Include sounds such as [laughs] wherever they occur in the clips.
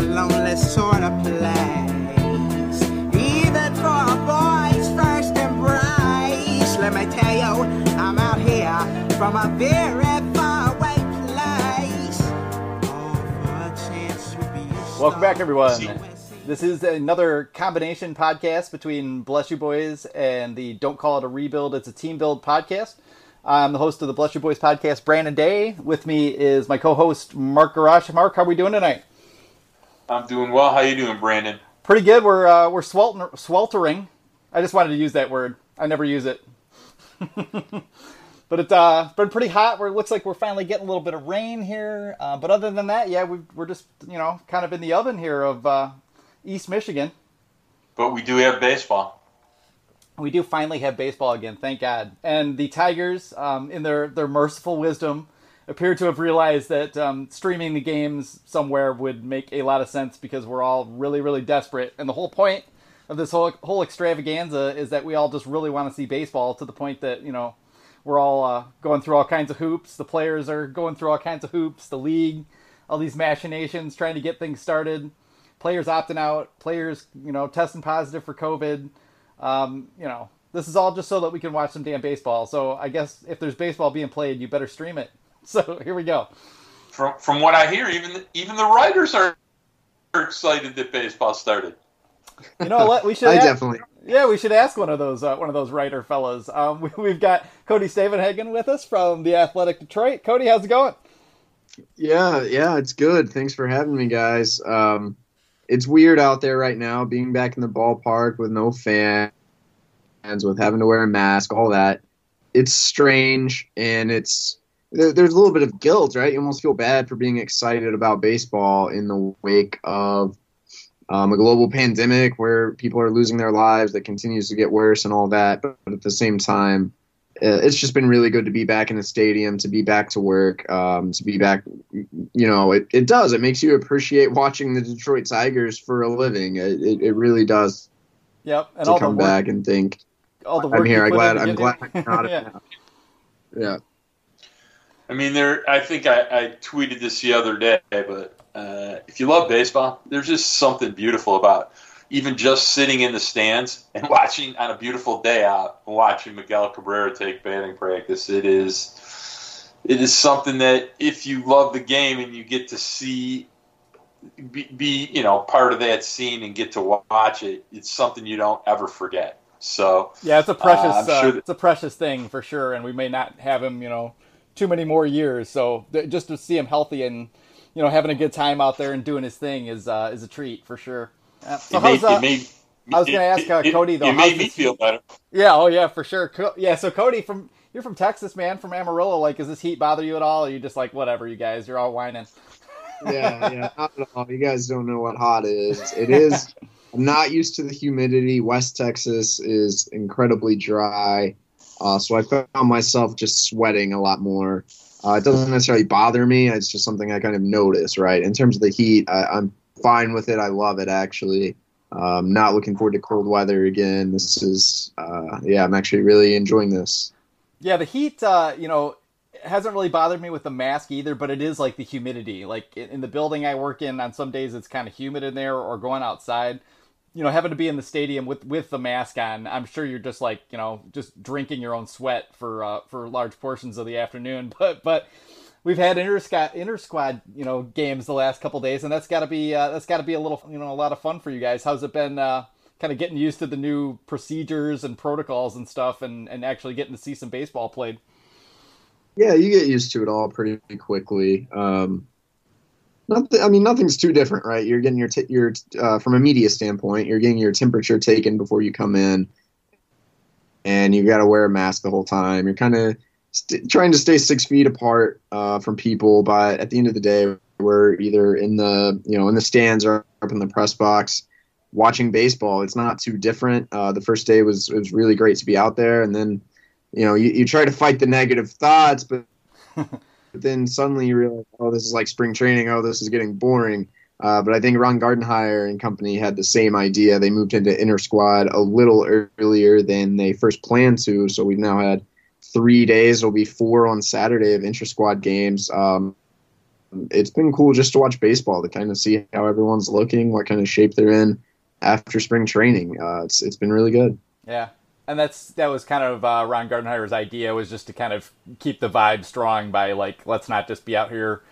us is a lonely sort of place. Even for a boy's first embrace. Let me tell you, I'm out here from a very far away place. All for a chance to be a Welcome back, everyone. This is another combination podcast between Bless You Boys and the Don't Call It a Rebuild, It's a Team Build podcast. I'm the host of the Bless You Boys podcast, Brandon Day. With me is my co-host Mark Gorash. Mark, how are we doing tonight? I'm doing well. How you doing, Brandon? Pretty good. We're uh, we're swelter- sweltering. I just wanted to use that word. I never use it. [laughs] but it's uh, been pretty hot. Where it looks like we're finally getting a little bit of rain here. Uh, but other than that, yeah, we, we're just you know kind of in the oven here of uh, East Michigan. But we do have baseball. We do finally have baseball again, thank God. And the Tigers, um, in their, their merciful wisdom, appear to have realized that um, streaming the games somewhere would make a lot of sense because we're all really, really desperate. And the whole point of this whole whole extravaganza is that we all just really want to see baseball to the point that you know we're all uh, going through all kinds of hoops. The players are going through all kinds of hoops. The league, all these machinations, trying to get things started. Players opting out. Players, you know, testing positive for COVID. Um, you know, this is all just so that we can watch some damn baseball. So I guess if there's baseball being played, you better stream it. [laughs] So here we go. From from what I hear, even even the writers are are excited that baseball started. You know what? We [laughs] should. I ask- definitely. Yeah, we should ask one of those uh, one of those writer fellas. Um, [laughs] we, we've got Cody Stavenhagen with us from the Athletic Detroit. Cody, how's it going? Yeah, yeah, it's good. Thanks for having me, guys. Um, it's weird out there right now, being back in the ballpark with no fans, with having to wear a mask, all that. It's strange, and it's there, there's a little bit of guilt, right? You almost feel bad for being excited about baseball in the wake of um, a global pandemic where people are losing their lives that continues to get worse and all that. But at the same time, uh, it's just been really good to be back in the stadium, to be back to work, um, to be back. You know, it, it does. It makes you appreciate watching the Detroit Tigers for a living. It, it, it really does Yep, and to all the come work, back and think, all the work I'm here. I'm glad. I'm glad. [laughs] Yeah. yeah. I mean, there. I think I, I tweeted this the other day, but uh, if you love baseball, there's just something beautiful about even just sitting in the stands and [laughs] watching on a beautiful day out and watching Miguel Cabrera take batting practice. It is, it is something that if you love the game and you get to see, be, be you know part of that scene and get to watch it, it's something you don't ever forget. So Yeah, it's a precious, Uh, I'm uh, sure that- it's a precious thing for sure, and we may not have him, you know, too many more years. So th- just to see him healthy and you know having a good time out there and doing his thing is uh, is a treat for sure. Uh, so it made, how's uh, it made, I was gonna ask, uh, it- Cody, though, It made me this- feel better. Yeah, oh yeah, for sure. Co- yeah, so Cody from you're from Texas, man, from Amarillo. Like, does this heat bother you at all? Or are you just like whatever, you guys? You're all whining. yeah, yeah. Not at all. You guys don't know what hot is. It is. I'm not used to the humidity. West Texas is incredibly dry, uh, so I found myself just sweating a lot more. Uh, it doesn't necessarily bother me. It's just something I kind of notice. Right in terms of the heat, I, I'm fine with it. I love it actually. Um, not looking forward to cold weather again. This is, uh, yeah, I'm actually really enjoying this. Yeah, the heat, uh, you know, hasn't really bothered me with the mask either, but it is like the humidity. Like in the building I work in, on some days it's kind of humid in there, or going outside. You know, having to be in the stadium with with the mask on, I'm sure you're just like you know just drinking your own sweat for uh, for large portions of the afternoon. [laughs] But but we've had inter squad you know games the last couple days, and that's got to be uh, that's got to be a little you know a lot of fun for you guys. How's it been? Uh, kind of getting used to the new procedures and protocols and stuff, and and actually getting to see some baseball played. Yeah, you get used to it all pretty quickly. Um, nothing. I mean, nothing's too different, right? You're getting your t- your uh, from a media standpoint, you're getting your temperature taken before you come in, and you got to wear a mask the whole time. You're kind of st- trying to stay six feet apart uh, from people, but at the end of the day, we're either in the you know in the stands or up in the press box watching baseball. It's not too different. Uh, the first day was was really great to be out there, and then you know you, you try to fight the negative thoughts, but [laughs] but then suddenly you realize, oh, this is like spring training. Oh, this is getting boring. Uh, but I think Ron Gardenhire and company had the same idea. They moved into inter squad a little earlier than they first planned to. So we've now had three days. It'll be four on Saturday of inter squad games. Um, it's been cool just to watch baseball to kind of see how everyone's looking, what kind of shape they're in after spring training. Uh, it's it's been really good. Yeah, and that's that was kind of uh, Ron Gardenhire's idea was just to kind of keep the vibe strong by like let's not just be out here,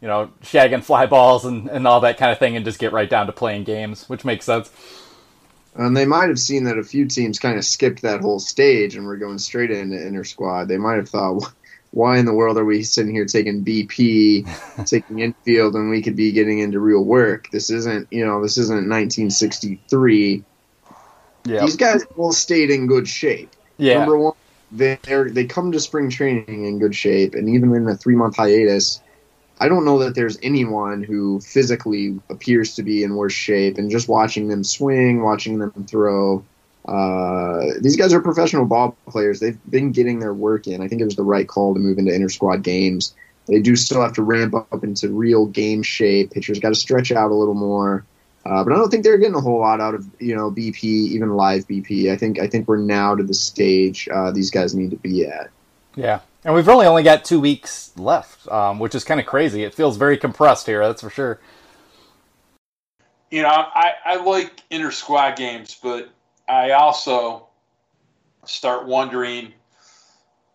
you know, shagging fly balls and, and all that kind of thing, and just get right down to playing games, which makes sense. And they might have seen that a few teams kind of skipped that whole stage and were going straight into inner squad. They might have thought, why in the world are we sitting here taking BP, [laughs] taking infield, and we could be getting into real work? This isn't, you know, this isn't 1963. Yeah. These guys all stayed in good shape. Yeah. Number one, they they come to spring training in good shape, and even in a three month hiatus, I don't know that there's anyone who physically appears to be in worse shape. And just watching them swing, watching them throw, uh, these guys are professional ball players. They've been getting their work in. I think it was the right call to move into inter squad games. They do still have to ramp up into real game shape. Pitchers got to stretch out a little more. Uh, but I don't think they're getting a whole lot out of you know BP, even live BP. I think I think we're now to the stage uh, these guys need to be at. Yeah, and we've really only got two weeks left, um, which is kind of crazy. It feels very compressed here, that's for sure. You know, I, I like inter squad games, but I also start wondering,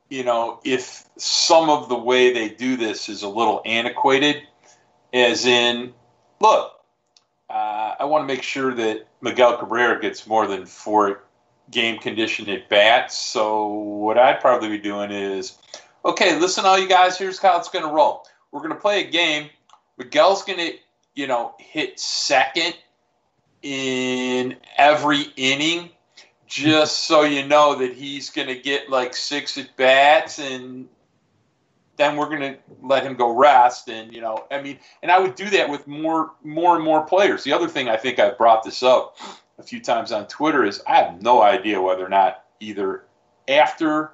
you know, if some of the way they do this is a little antiquated, as in, look, uh, I want to make sure that Miguel Cabrera gets more than four game condition at bats. So what I'd probably be doing is, okay, listen, all you guys. Here's how it's going to roll. We're going to play a game. Miguel's going to, you know, hit second in every inning, just so you know that he's going to get like six at bats and then we're going to let him go rest and you know i mean and i would do that with more more and more players. The other thing i think i've brought this up a few times on Twitter is I have no idea whether or not either after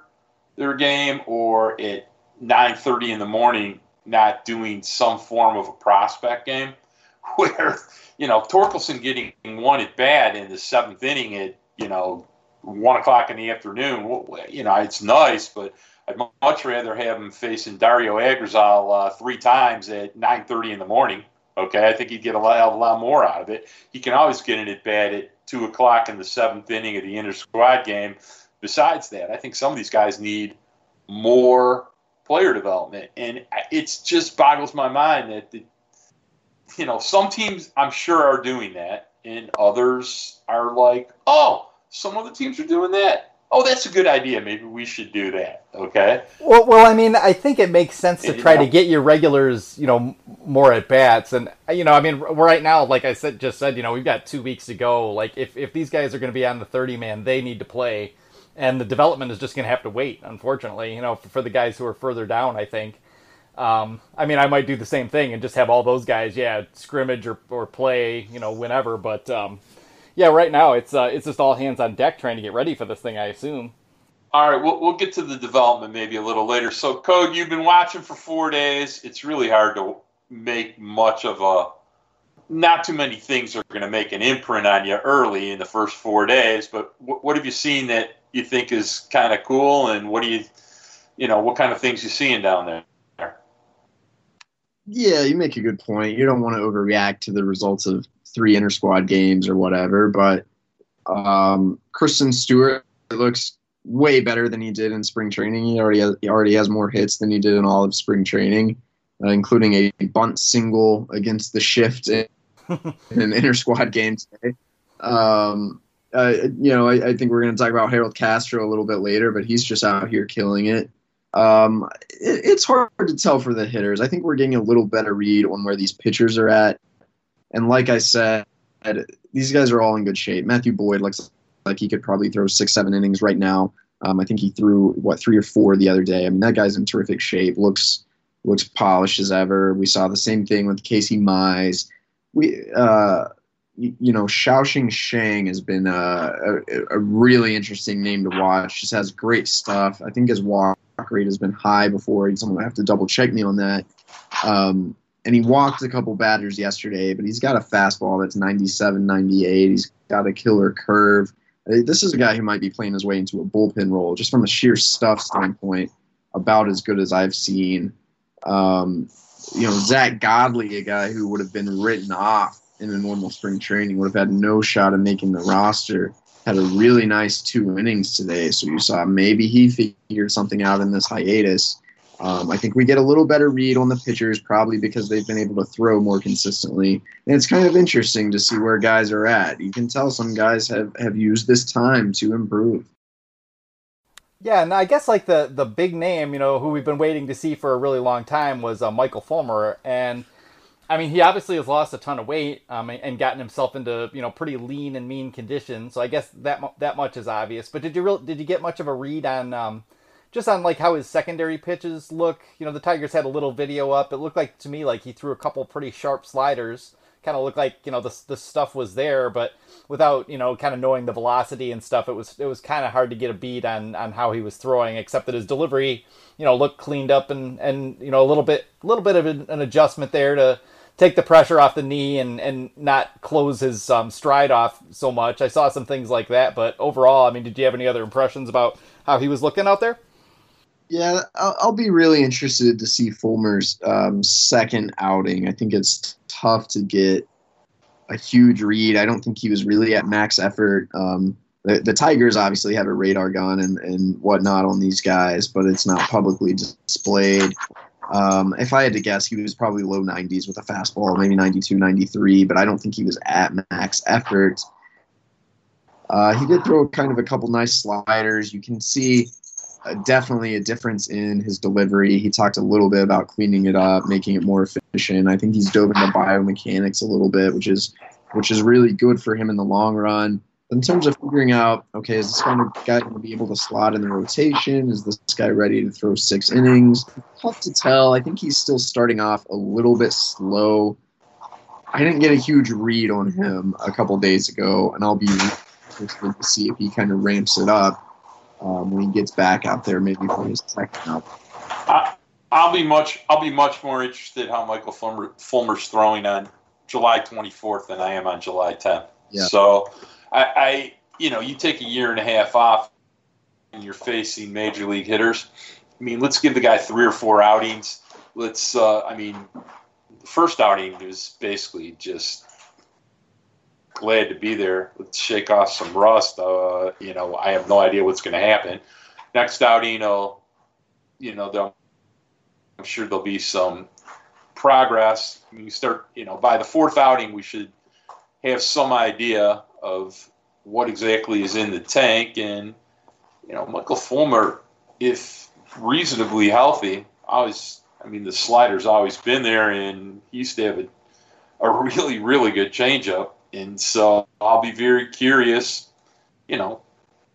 their game or at 9:30 in the morning not doing some form of a prospect game [laughs] where you know Torkelson getting one at bat in the seventh inning at you know one o'clock in the afternoon you know it's nice but I'd much rather have him facing Dario Agrazal uh, three times at 9:30 in the morning Okay, I think he'd get a lot, a lot more out of it. He can always get in at bat at two o'clock in the seventh inning of the inter squad game. Besides that, I think some of these guys need more player development, and it just boggles my mind that the, you know some teams I'm sure are doing that, and others are like, oh, some of the teams are doing that oh, that's a good idea. Maybe we should do that. Okay. Well, well, I mean, I think it makes sense to try to get your regulars, you know, more at bats, and you know, I mean, right now, like I said, just said, you know, we've got two weeks to go. Like, if if these guys are going to be on the thirty man, they need to play, and the development is just going to have to wait. Unfortunately, you know, for, for the guys who are further down, I think. Um, I mean, I might do the same thing and just have all those guys, yeah, scrimmage or, or play, you know, whenever. But um, yeah, right now it's uh, it's just all hands on deck trying to get ready for this thing. I assume. All right, we'll, we'll get to the development maybe a little later. So, Code, you've been watching for four days. It's really hard to make much of a. Not too many things are going to make an imprint on you early in the first four days. But what, what have you seen that you think is kind of cool, and what do you, you know, what kind of things you seeing down there? Yeah, you make a good point. You don't want to overreact to the results of three inter squad games or whatever. But um, Christin Stewart looks way better than he did in spring training. He already has, he already has more hits than he did in all of spring training, uh, including a bunt single against the shift in, in an inter squad game today. Um, uh, you know, I, I think we're going to talk about Harold Castro a little bit later, but he's just out here killing it. Um, it. It's hard to tell for the hitters. I think we're getting a little better read on where these pitchers are at. And like I said, these guys are all in good shape. Matthew Boyd looks like he could probably throw six, seven innings right now. Um, I think he threw what three or four the other day. I mean, that guy's in terrific shape. looks looks polished as ever. We saw the same thing with Casey Mize. We, uh, you know, Xiaoxing Shang has been a, a, a, really interesting name to watch. Just has great stuff. I think his walk rate has been high before. Someone have to double check me on that. Um, and he walked a couple batters yesterday, but he's got a fastball that's 97, 98. He's got a killer curve. This is a guy who might be playing his way into a bullpen role, just from a sheer stuff standpoint, about as good as I've seen. Um, you know, Zack Godley, a guy who would have been written off in a normal spring training, would have had no shot of making the roster. Had a really nice two innings today, so you saw maybe he figured something out in this hiatus. Um, I think we get a little better read on the pitchers, probably because they've been able to throw more consistently. And it's kind of interesting to see where guys are at. You can tell some guys have, have used this time to improve. Yeah, and I guess like the the big name, you know, who we've been waiting to see for a really long time was uh, Michael Fulmer, and I mean, he obviously has lost a ton of weight um, and gotten himself into you know pretty lean and mean conditions. So I guess that that much is obvious. But did you real did you get much of a read on um, just on like how his secondary pitches look? You know, the Tigers had a little video up. It looked like to me like he threw a couple pretty sharp sliders kind of looked like you know the the stuff was there, but without you know kind of knowing the velocity and stuff, it was it was kind of hard to get a beat on on how he was throwing. Except that his delivery, you know, looked cleaned up and and you know a little bit a little bit of an, an adjustment there to take the pressure off the knee and and not close his um, stride off so much. I saw some things like that, but overall, I mean, did you have any other impressions about how he was looking out there? Yeah, I'll, I'll be really interested to see Fulmer's um, second outing. I think it's tough to get a huge read. I don't think he was really at max effort. Um, the, the, Tigers obviously have a radar gun and, and whatnot on these guys, but it's not publicly displayed. Um, if I had to guess, he was probably low 90s with a fastball, maybe 92, 93, but I don't think he was at max effort. Uh, he did throw kind of a couple nice sliders. You can see uh, definitely a difference in his delivery. He talked a little bit about cleaning it up, making it more efficient. I think he's dove into biomechanics a little bit, which is which is really good for him in the long run. In terms of figuring out, okay, is this kind of guy going to be able to slot in the rotation? Is this guy ready to throw six innings? Tough to tell. I think he's still starting off a little bit slow. I didn't get a huge read on him a couple days ago, and I'll be interested to see if he kind of ramps it up um, when he gets back out there, maybe for his second out. I, I'll be much I'll be much more interested how Michael Fulmer, Fulmer's throwing on July 24th than I am on July 10th. Yeah. So I, I you know you take a year and a half off and you're facing major league hitters. I mean, let's give the guy three or four outings. Let's uh, I mean, the first outing was basically just glad to be there. Let's shake off some rust. Uh, you know, I have no idea what's going to happen. Next outing, you know, you know, I'm sure there'll be some progress. You start, you know, by the fourth outing, we should have some idea of what exactly is in the tank. And, you know, Michael Fulmer, if reasonably healthy, always, I mean, the slider's always been there, and he used to have a, a really, really good changeup. And so I'll be very curious, you know,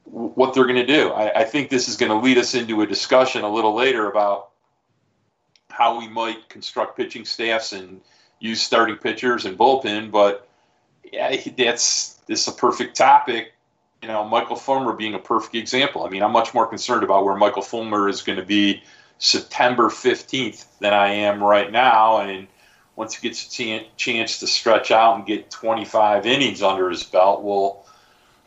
what they're going to do. I, I, think this is going to lead us into a discussion a little later about how we might construct pitching staffs and use starting pitchers and bullpen. But yeah, that's this is a perfect topic. You know, Michael Fulmer being a perfect example. I mean, I'm much more concerned about where Michael Fulmer is going to be September 15th than I am right now. And once he gets a ch- chance to stretch out and get 25 innings under his belt, we'll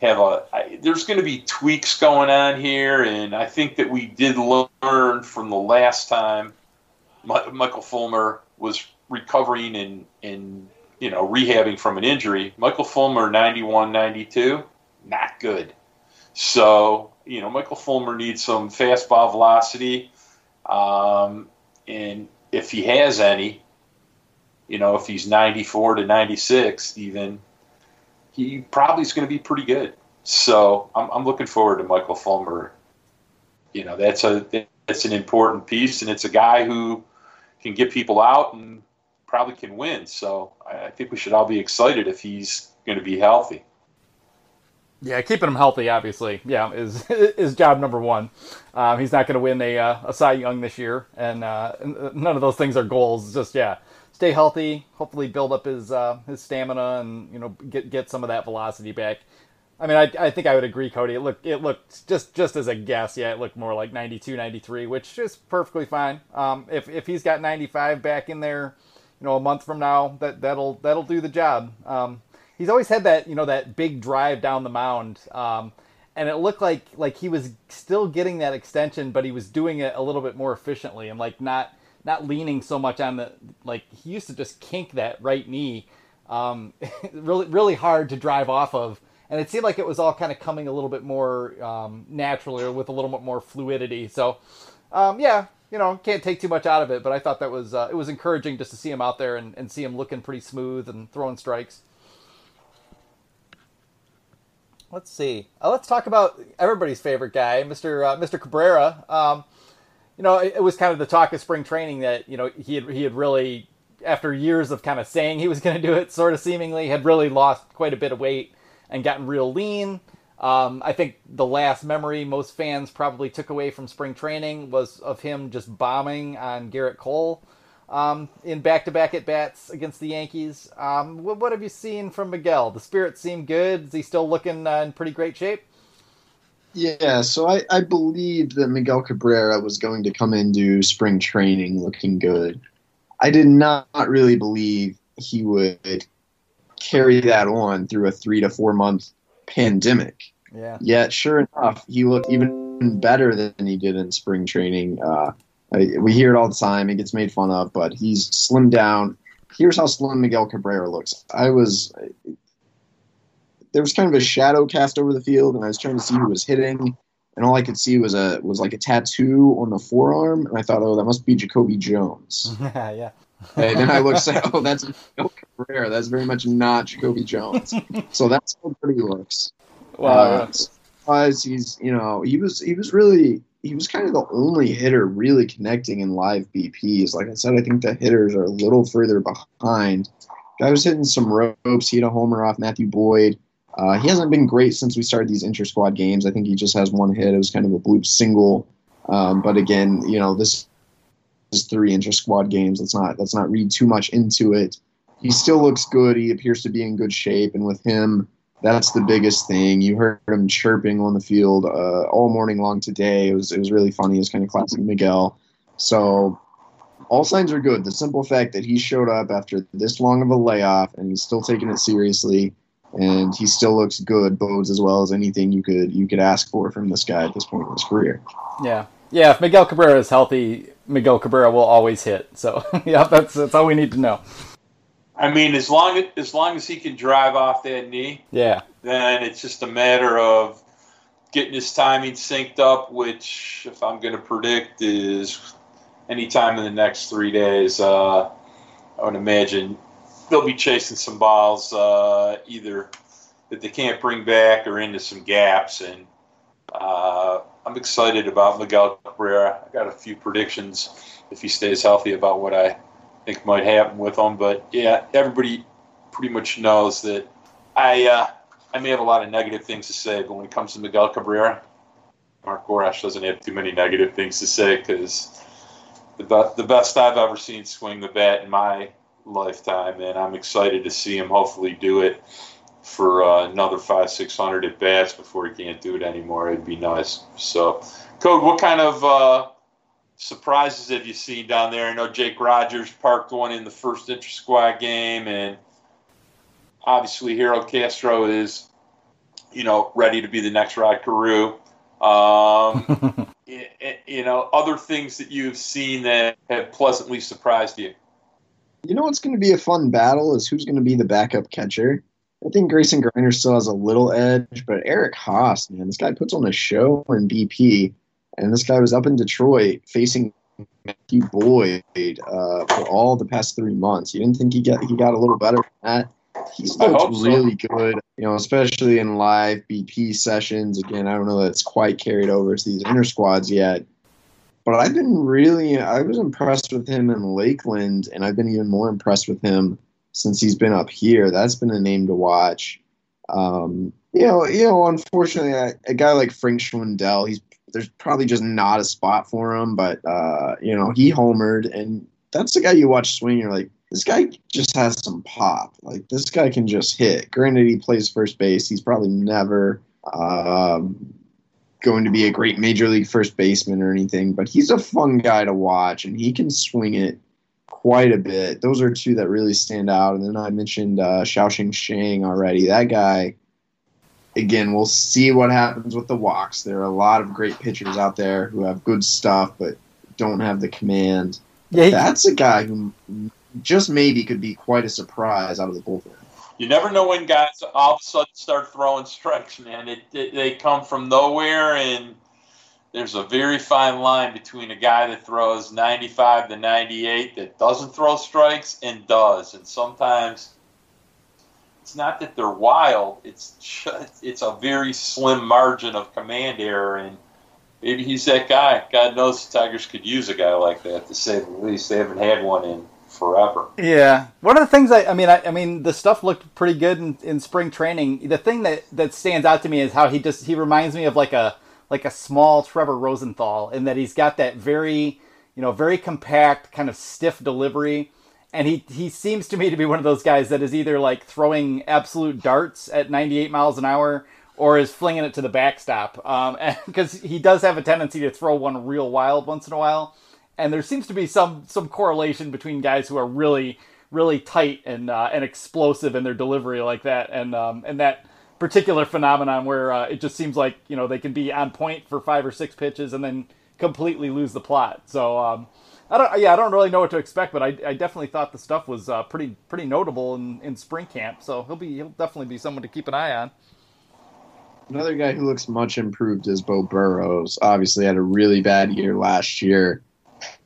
have a. I, there's going to be tweaks going on here, and I think that we did learn from the last time Michael Fulmer was recovering and and you know rehabbing from an injury. Michael Fulmer 91, 92, not good. So you know Michael Fulmer needs some fastball velocity, um, and if he has any, you know, if he's 94 to 96, even, he probably is going to be pretty good. So I'm, I'm looking forward to Michael Fulmer. You know, that's a that's an important piece, and it's a guy who can get people out and probably can win. So I, I think we should all be excited if he's going to be healthy. Yeah, keeping him healthy, obviously, yeah, is [laughs] is job number one. Um, he's not going to win a uh, a Cy Young this year, and uh, none of those things are goals. Just yeah, stay healthy, hopefully build up his uh, his stamina, and you know get get some of that velocity back. I mean, I, I think I would agree, Cody. It looked it looked just just as a guess, yeah, it looked more like 92, 93, which is perfectly fine. Um, if if he's got 95 back in there, you know, a month from now, that that'll that'll do the job. Um, he's always had that you know that big drive down the mound, um, and it looked like like he was still getting that extension, but he was doing it a little bit more efficiently and like not not leaning so much on the like he used to just kink that right knee, um, [laughs] really really hard to drive off of, and it seemed like it was all kind of coming a little bit more um, naturally or with a little bit more fluidity. So, um, yeah, you know, can't take too much out of it, but I thought that was uh, it was encouraging just to see him out there and, and see him looking pretty smooth and throwing strikes. Let's see. Uh, let's talk about everybody's favorite guy, Mr. Uh, Mr. Cabrera. You know, it, was kind of the talk of spring training that you know he had he had really, after years of kind of saying he was going to do it, sort of seemingly had really lost quite a bit of weight and gotten real lean. Um, I think the last memory most fans probably took away from spring training was of him just bombing on Gerrit Cole um, in back-to-back at bats against the Yankees. Um, what, what, have you seen from Miguel? The spirits seem good. Is he still looking uh, in pretty great shape? Yeah, so I, I believed that Miguel Cabrera was going to come into spring training looking good. I did not really believe he would carry that on through a three to four month pandemic. Yeah. Yet, sure enough, he looked even better than he did in spring training. Uh, we hear it all the time. He gets made fun of, but he's slimmed down. Here's how slim Miguel Cabrera looks. I was there was kind of a shadow cast over the field, and I was trying to see who was hitting, and all I could see was a was like a tattoo on the forearm, and I thought, oh, that must be Jacoby Jones. [laughs] yeah. Yeah. and then I looked and [laughs] said, oh, that's Miguel Cabrera. That's very much not Jacoby Jones. so that's how good he looks. Wow. Uh, he's you know he was he was really he was kind of the only hitter really connecting in live BPs. Like I said, I think the hitters are a little further behind. I was hitting some ropes. He had a homer off Matthew Boyd. Uh, he hasn't been great since we started these inter squad games. I think he just has one hit. It was kind of a bloop single. Um, but again, you know, this is three inter squad games. Let's not let's not read too much into it. He still looks good. He appears to be in good shape, and with him, that's the biggest thing. You heard him chirping on the field uh, all morning long today. It was it was really funny. It's kind of classic Miguel. So all signs are good. The simple fact that he showed up after this long of a layoff and he's still taking it seriously and he still looks good bodes as well as anything you could you could ask for from this guy at this point in his career. Yeah. Yeah, if Miguel Cabrera is healthy, Miguel Cabrera will always hit. So, [laughs] yeah, that's that's all we need to know. I mean, as long as as long as he can drive off that knee, yeah, then it's just a matter of getting his timing synced up. Which, if I'm going to predict, is anytime in the next three days. Uh, I would imagine they'll be chasing some balls uh, either that they can't bring back or into some gaps. And uh, I'm excited about Miguel Cabrera. I got a few predictions if he stays healthy about what I think might happen with him. But yeah, everybody pretty much knows that I uh, I may have a lot of negative things to say, but when it comes to Miguel Cabrera, Mark Gorash doesn't have too many negative things to say because the, the best I've ever seen swing the bat in my lifetime, and I'm excited to see him hopefully do it for uh, another five, six hundred at bats before he can't do it anymore. It'd be nice. So, Code, what kind of uh, surprises have you seen down there? I know Jake Rogers parked one in the first inter squad game, and obviously Harold Castro is, you know, ready to be the next Rod Carew. Um, [laughs] you know, other things that you've seen that have pleasantly surprised you. You know what's going to be a fun battle is who's going to be the backup catcher. I think Grayson Greiner still has a little edge, but Eric Haase, man, this guy puts on a show in BP. And this guy was up in Detroit facing Matthew Boyd uh, for all the past three months. You didn't think he got he got a little better than that? He's looked so. really good, you know, especially in live BP sessions. Again, I don't know that it's quite carried over to these inner squads yet, but I've been really I was impressed with him in Lakeland, and I've been even more impressed with him since he's been up here. That's been a name to watch. Um, you know, you know, unfortunately, a, a guy like Frank Schwindel, he's there's probably just not a spot for him. But uh, you know, he homered, and that's the guy you watch swing. You're like, this guy just has some pop. Like this guy can just hit. Granted, he plays first base. He's probably never um, going to be a great major league first baseman or anything, but he's a fun guy to watch, and he can swing it quite a bit. Those are two that really stand out. And then I mentioned uh, Shang already. That guy again, we'll see what happens with the walks. There are a lot of great pitchers out there who have good stuff, but don't have the command. Yeah, he- That's a guy who just maybe could be quite a surprise out of the bullpen. You never know when guys all of a sudden start throwing strikes, man. It, it, they come from nowhere, and there's a very fine line between a guy that throws 95 to 98 that doesn't throw strikes and does. And sometimes it's not that they're wild; it's just, it's a very slim margin of command error, and maybe he's that guy. God knows the Tigers could use a guy like that to say the least. They haven't had one in forever. Yeah, one of the things I, I mean, I, I mean, the stuff looked pretty good in, in spring training. The thing that that stands out to me is how he just he reminds me of like a like a small Trevor Rosenthal in that he's got that very you know very compact kind of stiff delivery, and he he seems to me to be one of those guys that is either like throwing absolute darts at 98 miles an hour or is flinging it to the backstop um, [laughs] because he does have a tendency to throw one real wild once in a while and there seems to be some some correlation between guys who are really really tight and uh, and explosive in their delivery like that and um, and that particular phenomenon where uh, it just seems like you know they can be on point for five or six pitches and then completely lose the plot. So um, I don't yeah I don't really know what to expect, but I, I definitely thought the stuff was uh, pretty pretty notable in, in spring camp. So he'll be he'll definitely be someone to keep an eye on. Another guy who looks much improved is Beau Burrows. Obviously, had a really bad year last year.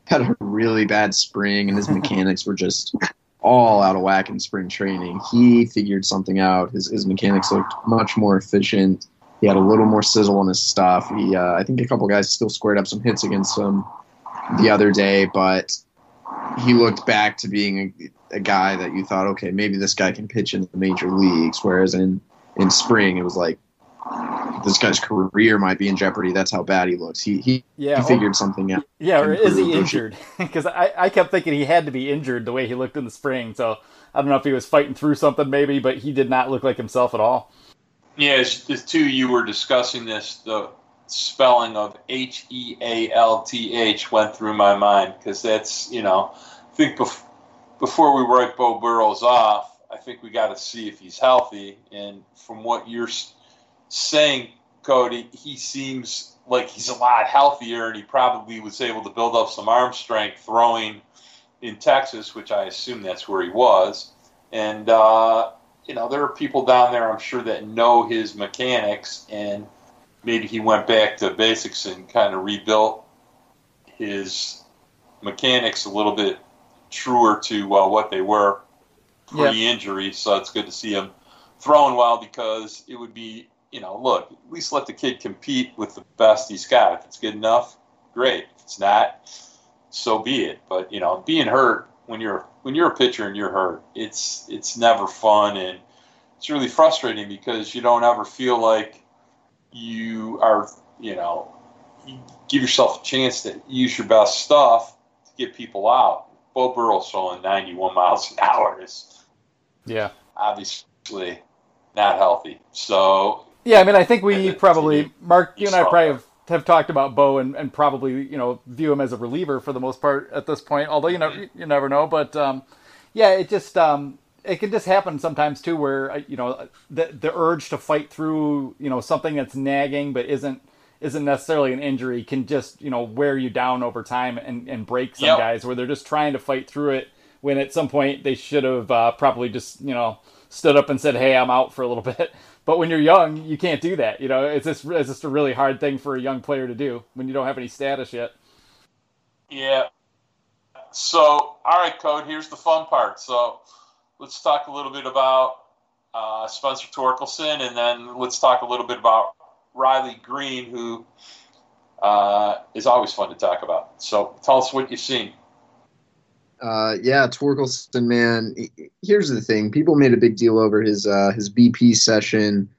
Had a really bad spring, and his mechanics were just all out of whack in spring training. He figured something out. His his mechanics looked much more efficient. He had a little more sizzle on his stuff. He, uh, I think, a couple guys still squared up some hits against him the other day, but he looked back to being a, a guy that you thought, okay, maybe this guy can pitch in the major leagues. Whereas in in spring, it was like this guy's career might be in jeopardy. That's how bad he looks. He he, Yeah, he or- figured something out. Yeah, or is he injured? [laughs] Because I, I kept thinking he had to be injured the way he looked in the spring. So I don't know if he was fighting through something maybe, but he did not look like himself at all. Yeah, as the two you were discussing this, the spelling of H E A L T H went through my mind because that's you know, I think bef- before we write Beau Burrows off, I think we got to see if he's healthy. And from what you're s- saying, Cody, he seems like he's a lot healthier, and he probably was able to build up some arm strength throwing in Texas, which I assume that's where he was. And uh, you know, there are people down there, I'm sure, that know his mechanics, and maybe he went back to basics and kind of rebuilt his mechanics a little bit truer to uh, what they were pre-injury. So it's good to see him throwing well because it would be, you know, look, at least let the kid compete with the best he's got. If it's good enough, great. If it's not, so be it. But you know, being hurt when you're when you're a pitcher and you're hurt, it's it's never fun and it's really frustrating because you don't ever feel like you are, you know, you give yourself a chance to use your best stuff to get people out. Beau Burrows throwing 91 miles an hour is Yeah. obviously not healthy. So Yeah, I mean, I think we probably, Mark, you and I probably have, have talked about Beau and, and probably, you know, view him as a reliever for the most part at this point, although you know, you never know. But, um, yeah, it just, um, it can just happen sometimes too where, uh, you know, the, the urge to fight through, you know, something that's nagging but isn't, isn't necessarily an injury can just, you know, wear you down over time and, and break some Yep. guys where they're just trying to fight through it when at some point they should have uh, probably just, you know, stood up and said, "Hey, I'm out for a little [laughs] bit." But when you're young, you can't do that. You know, it's just it's just a really hard thing for a young player to do when you don't have any status yet. Yeah. So, all right, Code, here's the fun part. So, let's talk a little bit about uh, Spencer Torkelson, and then let's talk a little bit about Riley Greene, who uh, is always fun to talk about. So, tell us what you've seen. Uh, yeah, Torkelson, man. Here's the thing: people made a big deal over his uh, his BP session.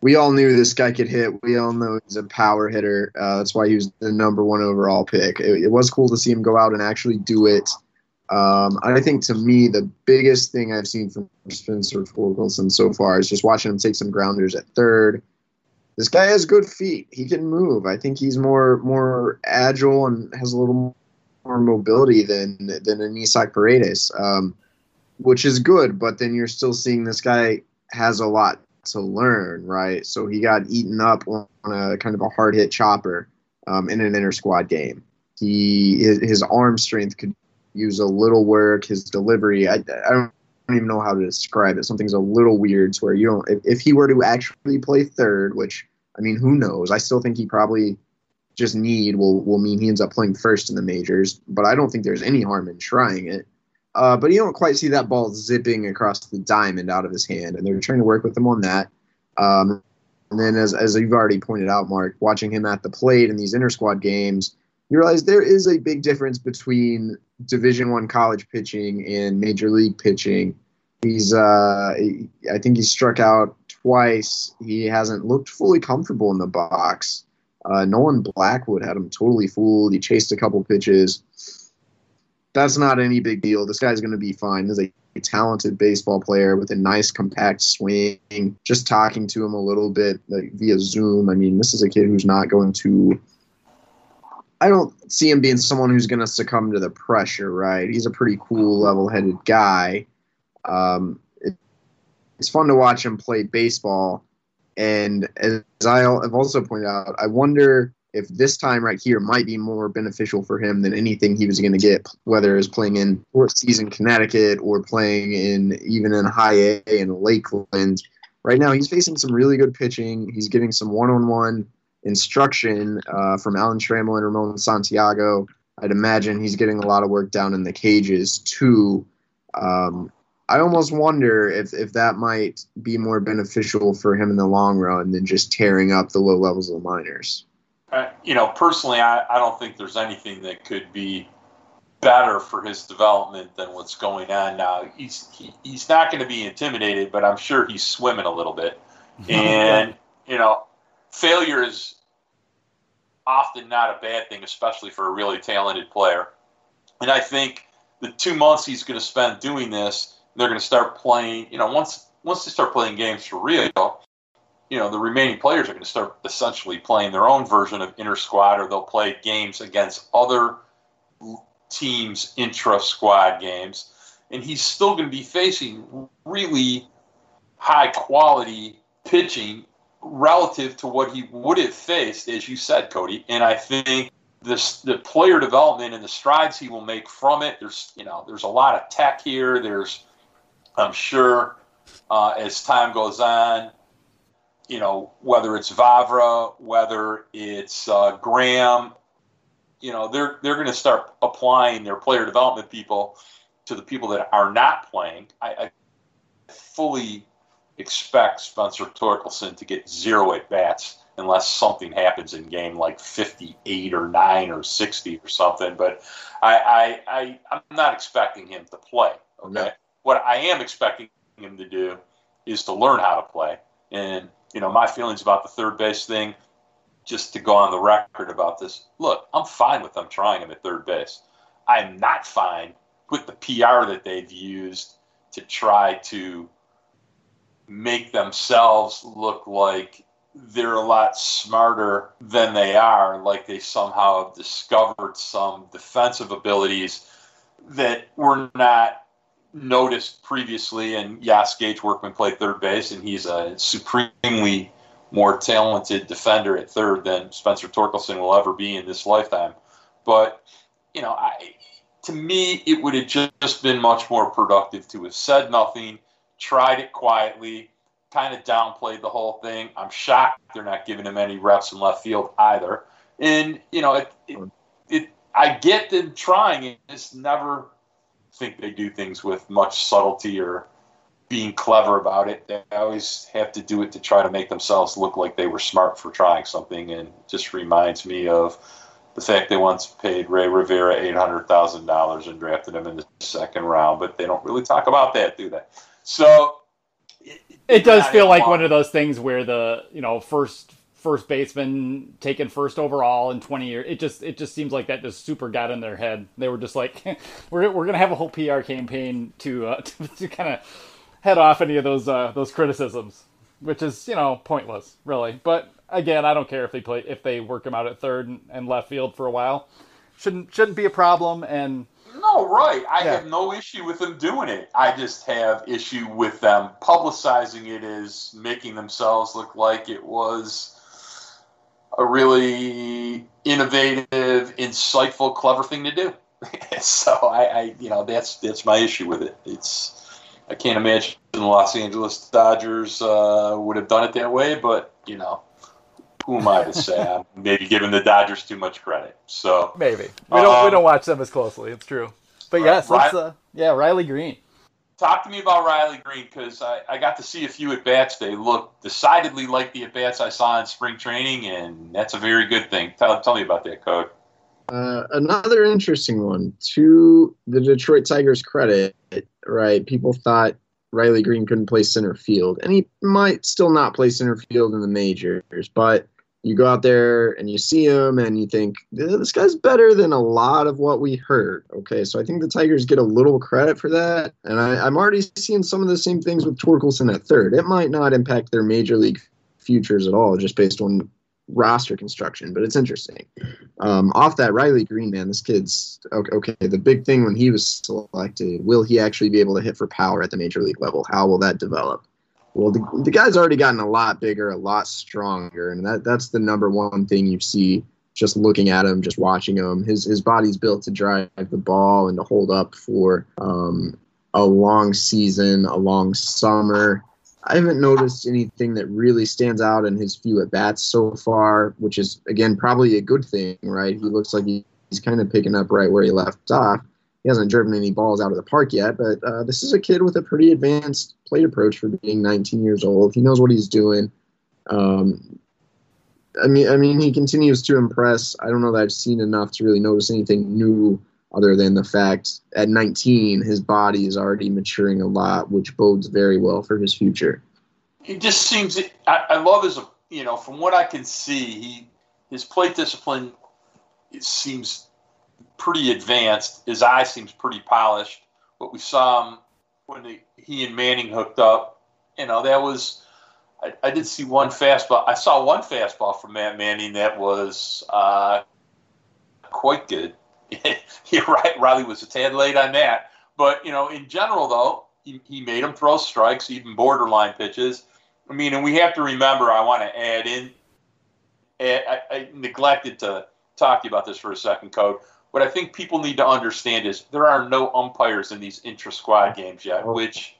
We all knew this guy could hit. We all know he's a power hitter. Uh, that's why he was the number one overall pick. It, it was cool to see him go out and actually do it. Um, I think to me the biggest thing I've seen from Spencer Torkelson so far is just watching him take some grounders at third. This guy has good feet. He can move. I think he's more more agile and has a little more mobility than than an Isaac Paredes, um, which is good. But then you're still seeing this guy has a lot to learn, right? So he got eaten up on a kind of a hard hit chopper um, in an inter squad game. He his, his arm strength could use a little work. His delivery, I, I don't even know how to describe it. Something's a little weird to where you don't. If, if he were to actually play third, which I mean, who knows? I still think he probably just need will will mean he ends up playing first in the majors. But I don't think there's any harm in trying it. Uh, but you don't quite see that ball zipping across the diamond out of his hand, and they're trying to work with him on that. Um, and then, as as you've already pointed out, Mark, watching him at the plate in these inter squad games, you realize there is a big difference between Division One college pitching and major league pitching. He's, uh, I think he's struck out twice. He hasn't looked fully comfortable in the box. Uh, Nolan Blackwood had him totally fooled. He chased a couple pitches. That's not any big deal. This guy's going to be fine. He's a talented baseball player with a nice compact swing. Just talking to him a little bit like, via Zoom. I mean, this is a kid who's not going to. I don't see him being someone who's going to succumb to the pressure, right? He's a pretty cool, level headed guy. Um, it, it's fun to watch him play baseball and as I have also pointed out, I wonder if this time right here might be more beneficial for him than anything he was going to get, whether it's playing in fourth season Connecticut or playing in even in high A in Lakeland. Right now, he's facing some really good pitching. He's getting some one-on-one instruction uh, from Alan Trammell and Ramon Santiago. I'd imagine he's getting a lot of work down in the cages too. Um, I almost wonder if, if that might be more beneficial for him in the long run than just tearing up the low levels of the minors. Uh, you know, personally, I, I don't think there's anything that could be better for his development than what's going on now. He's he, he's not going to be intimidated, but I'm sure he's swimming a little bit. [laughs] And you know, failure is often not a bad thing, especially for a really talented player. And I think the two months he's going to spend doing this they're going to start playing. You know, once once they start playing games for real, you know, the remaining players are going to start essentially playing their own version of inter squad, or they'll play games against other teams' intra squad games, and he's still going to be facing really high quality pitching relative to what he would have faced, as you said, Cody. And I think this the player development and the strides he will make from it. There's you know there's a lot of tech here. There's I'm sure uh, as time goes on, you know, whether it's Vavra, whether it's uh, Graham, you know, they're they're going to start applying their player development people to the people that are not playing. I, I fully expect Spencer Torkelson to get zero at bats unless something happens in game like 58 or 9 or 60 or something. But I, I, I I'm not expecting him to play. Okay. No. What I am expecting him to do is to learn how to play. And, you know, my feelings about the third base thing, just to go on the record about this, look, I'm fine with them trying him at third base. I'm not fine with the PR that they've used to try to make themselves look like they're a lot smarter than they are, like they somehow have discovered some defensive abilities that were not noticed previously, and yes, Gage Workman played third base, and he's a supremely more talented defender at third than Spencer Torkelson will ever be in this lifetime. But you know, I, to me, it would have just been much more productive to have said nothing, tried it quietly, kind of downplayed the whole thing. I'm shocked they're not giving him any reps in left field either. And you know, it, it, it I get them trying. It's never think they do things with much subtlety or being clever about it. They always have to do it to try to make themselves look like they were smart for trying something, and just reminds me of the fact they once paid Ray Rivera eight hundred thousand dollars and drafted him in the second round, but they don't really talk about that, do they? So it, it does feel like one of those things where the you know first first baseman taken first overall in 20 years. It just it just seems like that just super got in their head. They were just like, [laughs] we're we're gonna have a whole PR campaign to uh, [laughs] to, to kind of head off any of those uh, those criticisms, which is you know pointless, really. But again, I don't care if they play if they work him out at third and left field for a while. Shouldn't shouldn't be a problem. And no, right. I yeah. have no issue with them doing it. I just have issue with them publicizing it as making themselves look like it was a really innovative, insightful, clever thing to do. [laughs] so I, I, you know, that's that's my issue with it. It's I can't imagine the Los Angeles Dodgers uh, would have done it that way, but you know, who am I to say? [laughs] I'm maybe giving the Dodgers too much credit. So maybe we don't Um, we don't watch them as closely. It's true. But yes, right. uh, yeah, Riley Greene. Talk to me about Riley Greene because I, I got to see a few at bats. They look decidedly like the at bats I saw in spring training, and that's a very good thing. Tell, tell me about that, Code. Uh, another interesting one. To the Detroit Tigers' credit, right? People thought Riley Greene couldn't play center field, and he might still not play center field in the majors. But you go out there and you see him, and you think "Eh, this guy's better than a lot of what we heard. Okay, so I think the Tigers get a little credit for that, and I, I'm already seeing some of the same things with Torkelson at third. It might not impact their major league futures at all, just based on roster construction, but it's interesting. Um, off that Riley Greene man, this kid's okay, okay. The big thing when he was selected, will he actually be able to hit for power at the major league level? How will that develop? Well, the, the guy's already gotten a lot bigger, a lot stronger, and that that's the number one thing you see just looking at him, just watching him. His his body's built to drive the ball and to hold up for um, a long season, a long summer. I haven't noticed anything that really stands out in his few at bats so far, which is again probably a good thing, right? He looks like he, he's kind of picking up right where he left off. He hasn't driven any balls out of the park yet, but uh, this is a kid with a pretty advanced plate approach for being 19 years old. He knows what he's doing. Um, I mean, I mean, he continues to impress. I don't know that I've seen enough to really notice anything new other than the fact at 19 his body is already maturing a lot, which bodes very well for his future. He just seems. I, I love his. You know, from what I can see, he his plate discipline seems pretty advanced. His eye seems pretty polished. What we saw him when he, he and Manning hooked up, you know, that was. I, I did see one fastball. I saw one fastball from Matt Manning that was uh, quite good. [laughs] You're right. Riley was a tad late on that, but you know, in general, though, he, he made him throw strikes, even borderline pitches. I mean, and we have to remember. I want to add in. I, I neglected to talk to you about this for a second, Code. What I think people need to understand is there are no umpires in these intra squad games yet, which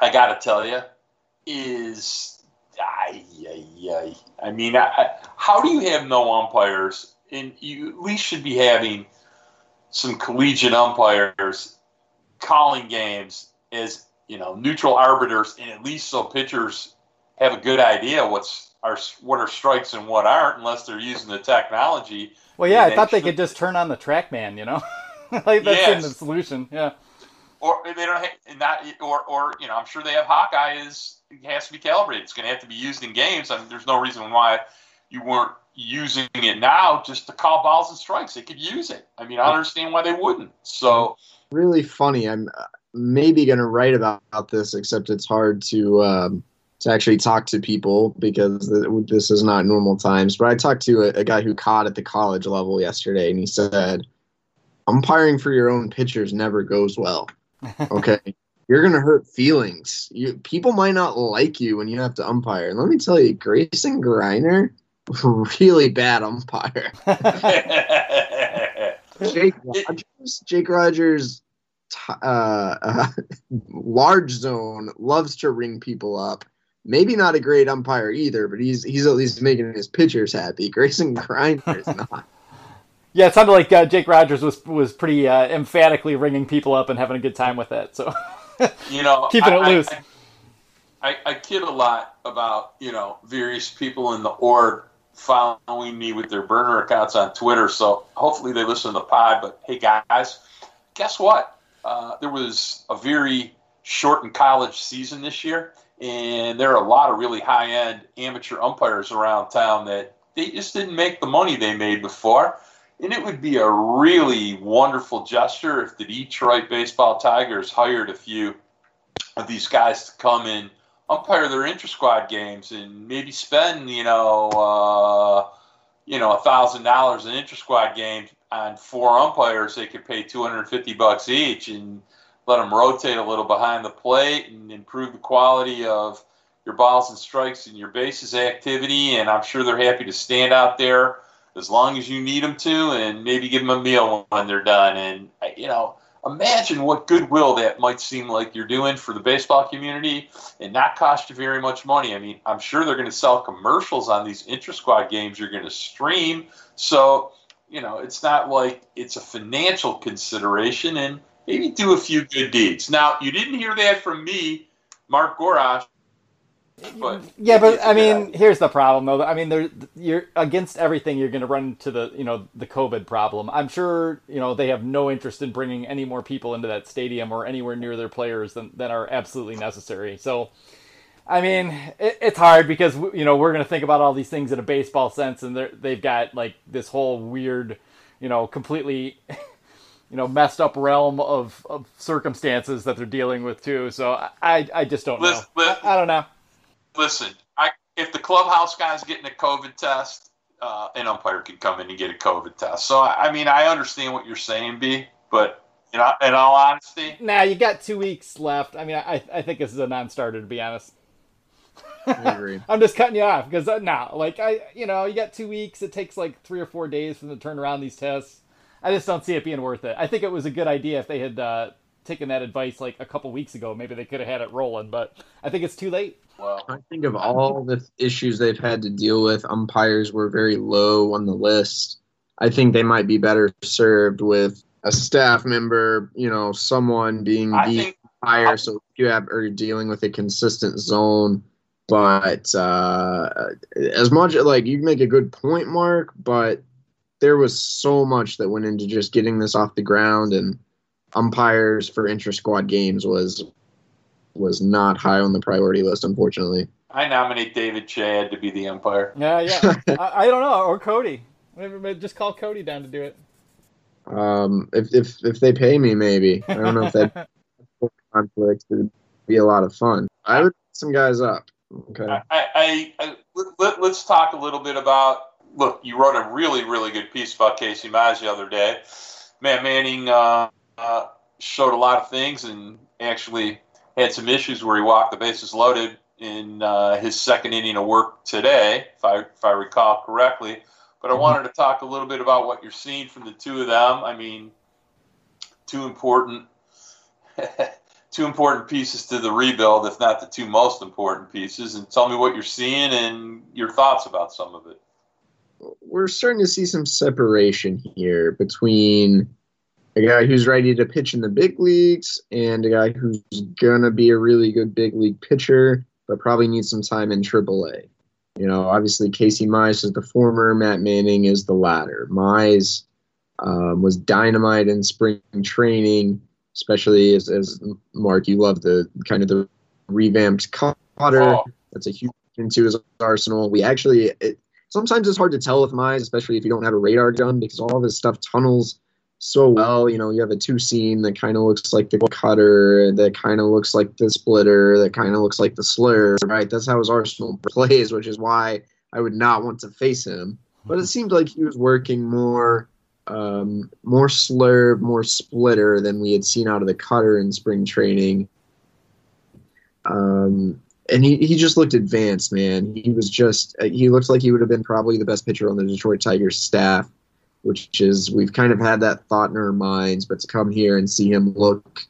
I got to tell you is. Ay, ay, ay. I mean, I, I, how do you have no umpires? And you at least should be having some collegiate umpires calling games as you know neutral arbiters, and at least so pitchers have a good idea what's are what are strikes and what aren't, unless they're using the technology. Well, yeah, I thought they should- could just turn on the TrackMan. You know, [laughs] like that's Yes. in the solution. Yeah. or they don't have and not or or you know I'm sure they have Hawkeye is it has to be calibrated. It's going to have to be used in games. I mean, there's no reason why you weren't using it now just to call balls and strikes. They could use it. I mean, I understand why they wouldn't. So Really funny. I'm uh, maybe going to write about, about this, except it's hard to um, to actually talk to people because this is not normal times. But I talked to a, a guy who caught at the college level yesterday, and he said, "Umpiring for your own pitchers never goes well." [laughs] Okay. You're gonna hurt feelings. You people might not like you when you have to umpire. And let me tell you, Grayson Greiner, [laughs] really bad umpire. [laughs] Jake Rogers, Jake Rogers, uh, uh, large zone loves to ring people up. Maybe not a great umpire either, but he's he's at least making his pitchers happy. [laughs] Grayson Greiner is not. Yeah, it sounded like uh, Jake Rogers was was pretty uh, emphatically ringing people up and having a good time with it. So [laughs] you know, Keeping it I- I- loose. I, I, I kid a lot about you know various people in the org following me with their burner accounts on Twitter. So hopefully they listen to the pod. But hey, guys, guess what? Uh, there was a very shortened college season this year, and there are a lot of really high end amateur umpires around town that they just didn't make the money they made before. And it would be a really wonderful gesture if the Detroit Baseball Tigers hired a few of these guys to come in, umpire their inter squad games, and maybe spend you know uh, you know a thousand dollars an inter squad game on four umpires. They could pay two hundred and fifty bucks each, and let them rotate a little behind the plate and improve the quality of your balls and strikes and your bases activity. And I'm sure they're happy to stand out there as long as you need them to, and maybe give them a meal when they're done. And you know, imagine what goodwill that might seem like you're doing for the baseball community and not cost you very much money. I mean, I'm sure they're going to sell commercials on these intra squad games you're going to stream. So, you know, it's not like it's a financial consideration and maybe do a few good deeds. Now, you didn't hear that from me, Mark Gorash, but yeah, but I mean, here's the problem though. I mean, there you're against everything. You're going to run into the you know the COVID problem. I'm sure you know they have no interest in bringing any more people into that stadium or anywhere near their players than than are absolutely necessary. So, I mean, it, it's hard because you know we're going to think about all these things in a baseball sense, and they've got like this whole weird, you know, completely. [laughs] you know, messed up realm of, of circumstances that they're dealing with too. So I, I just don't know. I, I don't know listen, I, if the clubhouse guy's getting a COVID test, uh, an umpire can come in and get a COVID test. So I mean, I understand what you're saying, B, but you know, in all honesty, nah, you got two weeks left. I mean, I I think this is a non-starter to be honest. I agree. [laughs] I'm just cutting you off because uh, now, like I, you know, you got two weeks. It takes like three or four days for them to turn around these tests. I just don't see it being worth it. I think it was a good idea if they had uh, taken that advice like a couple weeks ago. Maybe they could have had it rolling, but I think it's too late. Well, I think of all the issues they've had to deal with, umpires were very low on the list. I think they might be better served with a staff member, you know, someone being the umpire, so you have are dealing with a consistent zone. But uh, as much like you make a good point, Mark, but there was so much that went into just getting this off the ground and umpires for intra squad games was was not high on the priority list, unfortunately. I nominate David Chad to be the umpire. Yeah, yeah. [laughs] I, I, don't know, or Cody. Just call Cody down to do it. Um, if if if they pay me, maybe. I don't know if that [laughs] conflict would be a lot of fun. I would some guys up. Okay. I, I, I let, us talk a little bit about. Look, you wrote a really really good piece about Casey Mize the other day. Matt Manning uh, uh, showed a lot of things and actually had some issues where he walked the bases loaded in uh, his second inning of work today, if I if I recall correctly. But I mm-hmm. wanted to talk a little bit about what you're seeing from the two of them. I mean, two important [laughs] two important pieces to the rebuild, if not the two most important pieces. And tell me what you're seeing and your thoughts about some of it. We're starting to see some separation here between a guy who's ready to pitch in the big leagues and a guy who's gonna be a really good big league pitcher, but probably needs some time in AAA. You know, obviously Casey Mize is the former, Matt Manning is the latter. Mize um, was dynamite in spring training, especially as, as Mark, you love the kind of the revamped cutter. Oh. That's a huge into his arsenal. We actually, it, sometimes it's hard to tell with Mize, especially if you don't have a radar gun, because all of his stuff tunnels so well. You know, you have a two seam that kind of looks like the cutter, that kind of looks like the splitter, that kind of looks like the slur, right? That's how his arsenal plays, which is why I would not want to face him. But it seemed like he was working more, um, more slurve, more splitter than we had seen out of the cutter in spring training. Um, and he, he just looked advanced, man. He was just, he looked like he would have been probably the best pitcher on the Detroit Tigers staff which is we've kind of had that thought in our minds, but to come here and see him look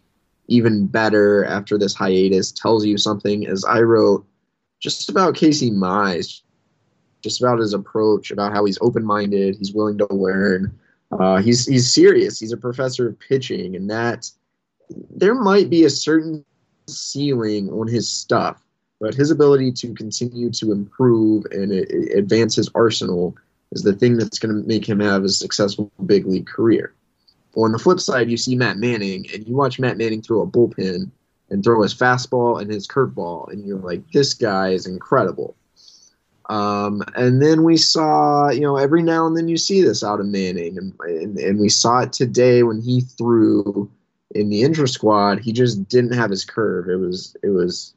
even better after this hiatus tells you something. As I wrote just about Casey Mize, just about his approach, about how he's open minded, he's willing to learn, uh, he's he's serious. He's a professor of pitching, and that there might be a certain ceiling on his stuff, but his ability to continue to improve and advance his arsenal is the thing that's going to make him have a successful big league career. On the flip side, you see Matt Manning, and you watch Matt Manning throw a bullpen and throw his fastball and his curveball, and you're like, this guy is incredible. Um, and then we saw, you know, every now and then you see this out of Manning, and, and, and we saw it today when he threw in the intra squad. He just didn't have his curve. It was it was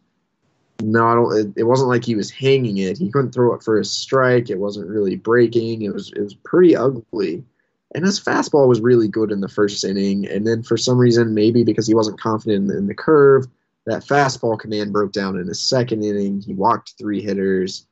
not it wasn't like he was hanging it. He couldn't throw it for a strike. It wasn't really breaking. It was it was pretty ugly. And his fastball was really good in the first inning. And then for some reason, maybe because he wasn't confident in, in the curve, that fastball command broke down in his second inning. He walked three hitters.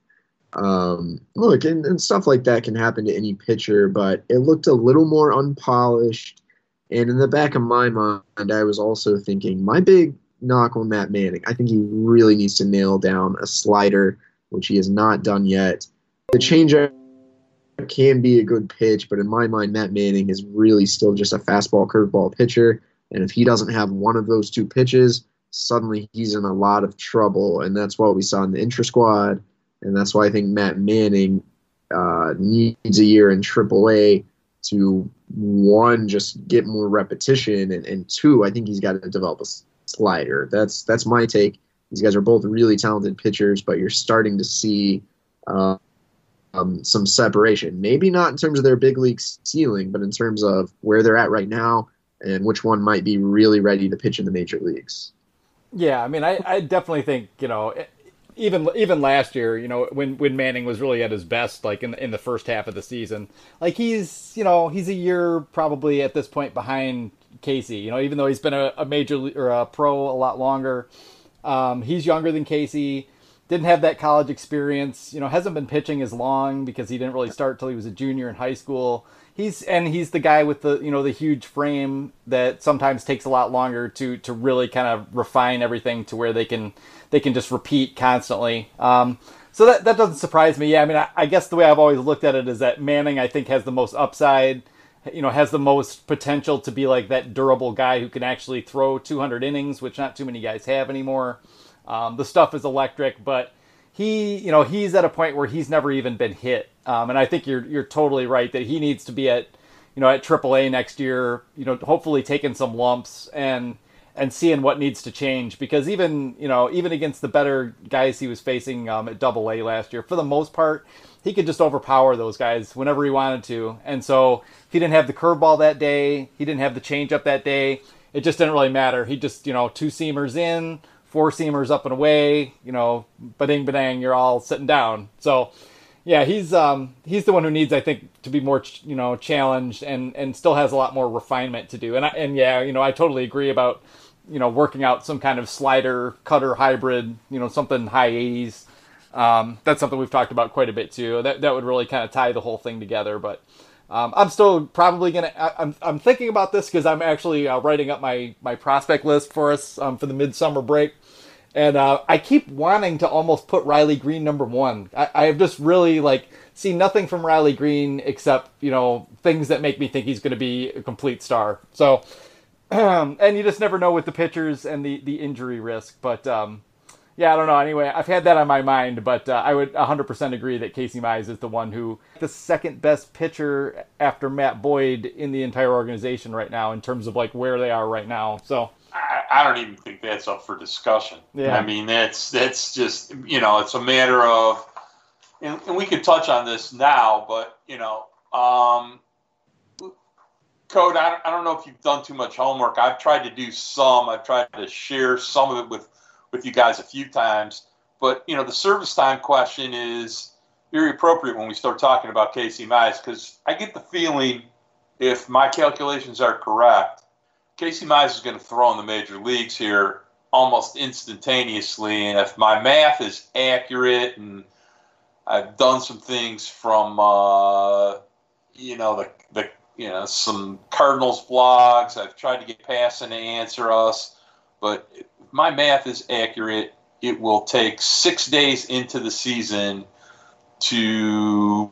Um, look, and, and stuff like that can happen to any pitcher, but it looked a little more unpolished. And in the back of my mind, I was also thinking my big knock on Matt Manning. I think he really needs to nail down a slider, which he has not done yet. The changeup can be a good pitch, but in my mind, Matt Manning is really still just a fastball curveball pitcher. And if he doesn't have one of those two pitches, suddenly he's in a lot of trouble. And that's what we saw in the intra squad. And that's why I think Matt Manning uh, needs a year in AAA to one, just get more repetition, and, and two, I think he's got to develop a slider. That's that's my take. These guys are both really talented pitchers, but you're starting to see uh, um, some separation. Maybe not in terms of their big league ceiling, but in terms of where they're at right now and which one might be really ready to pitch in the major leagues. Yeah, I mean, I, I definitely think you know, even even last year, you know, when when Manning was really at his best, like in in the first half of the season, like he's you know he's a year probably at this point behind Casey. You know, even though he's been a, a major or a pro a lot longer, um, he's younger than Casey didn't have that college experience. You know, hasn't been pitching as long because he didn't really start till he was a junior in high school. He's and he's the guy with the you know the huge frame that sometimes takes a lot longer to to really kind of refine everything to where they can they can just repeat constantly. Um, so that that doesn't surprise me. Yeah, I mean, I, I guess the way I've always looked at it is that Manning I think has the most upside. You know, has the most potential to be like that durable guy who can actually throw 200 innings, which not too many guys have anymore. Um, the stuff is electric, but he, you know, he's at a point where he's never even been hit. Um, and I think you're you're totally right that he needs to be at, you know, at AAA next year. You know, hopefully taking some lumps and and seeing what needs to change because even you know even against the better guys he was facing um, at Double A last year, for the most part, he could just overpower those guys whenever he wanted to. And so if he didn't have the curveball that day, he didn't have the changeup that day. It just didn't really matter. He just you know two seamers in four seamers up and away, you know, bading badang, you're all sitting down. So, yeah, he's um, he's the one who needs, I think, to be more, you know, challenged and and still has a lot more refinement to do. And I, and yeah, you know, I totally agree about you know working out some kind of slider cutter hybrid, you know, something high 80s. Um, that's something we've talked about quite a bit too. That that would really kind of tie the whole thing together, but. Um, I'm still probably gonna. I, am I'm thinking about this because I'm actually uh, writing up my my prospect list for us um, for the midsummer break, and uh, I keep wanting to almost put Riley Greene number one. I, I have just really like seen nothing from Riley Greene except you know things that make me think he's going to be a complete star. So, [clears throat] and you just never know with the pitchers and the the injury risk, but. Um, yeah, I don't know. Anyway, I've had that on my mind, but uh, I would 100% agree that Casey Mize is the one who the second best pitcher after Matt Boyd in the entire organization right now in terms of like where they are right now. So I, I don't even think that's up for discussion. Yeah. I mean, that's that's just you know, it's a matter of, and, and we could touch on this now, but you know, um, code. I I don't know if you've done too much homework. I've tried to do some. I've tried to share some of it with with you guys a few times. But you know, the service time question is very appropriate when we start talking about Casey Mize because I get the feeling, if my calculations are correct, Casey Mize is going to throw in the major leagues here almost instantaneously. And if my math is accurate, and I've done some things from, uh, you know, the the you know some Cardinals blogs. I've tried to get Passan to answer us, but my math is accurate, it will take six days into the season to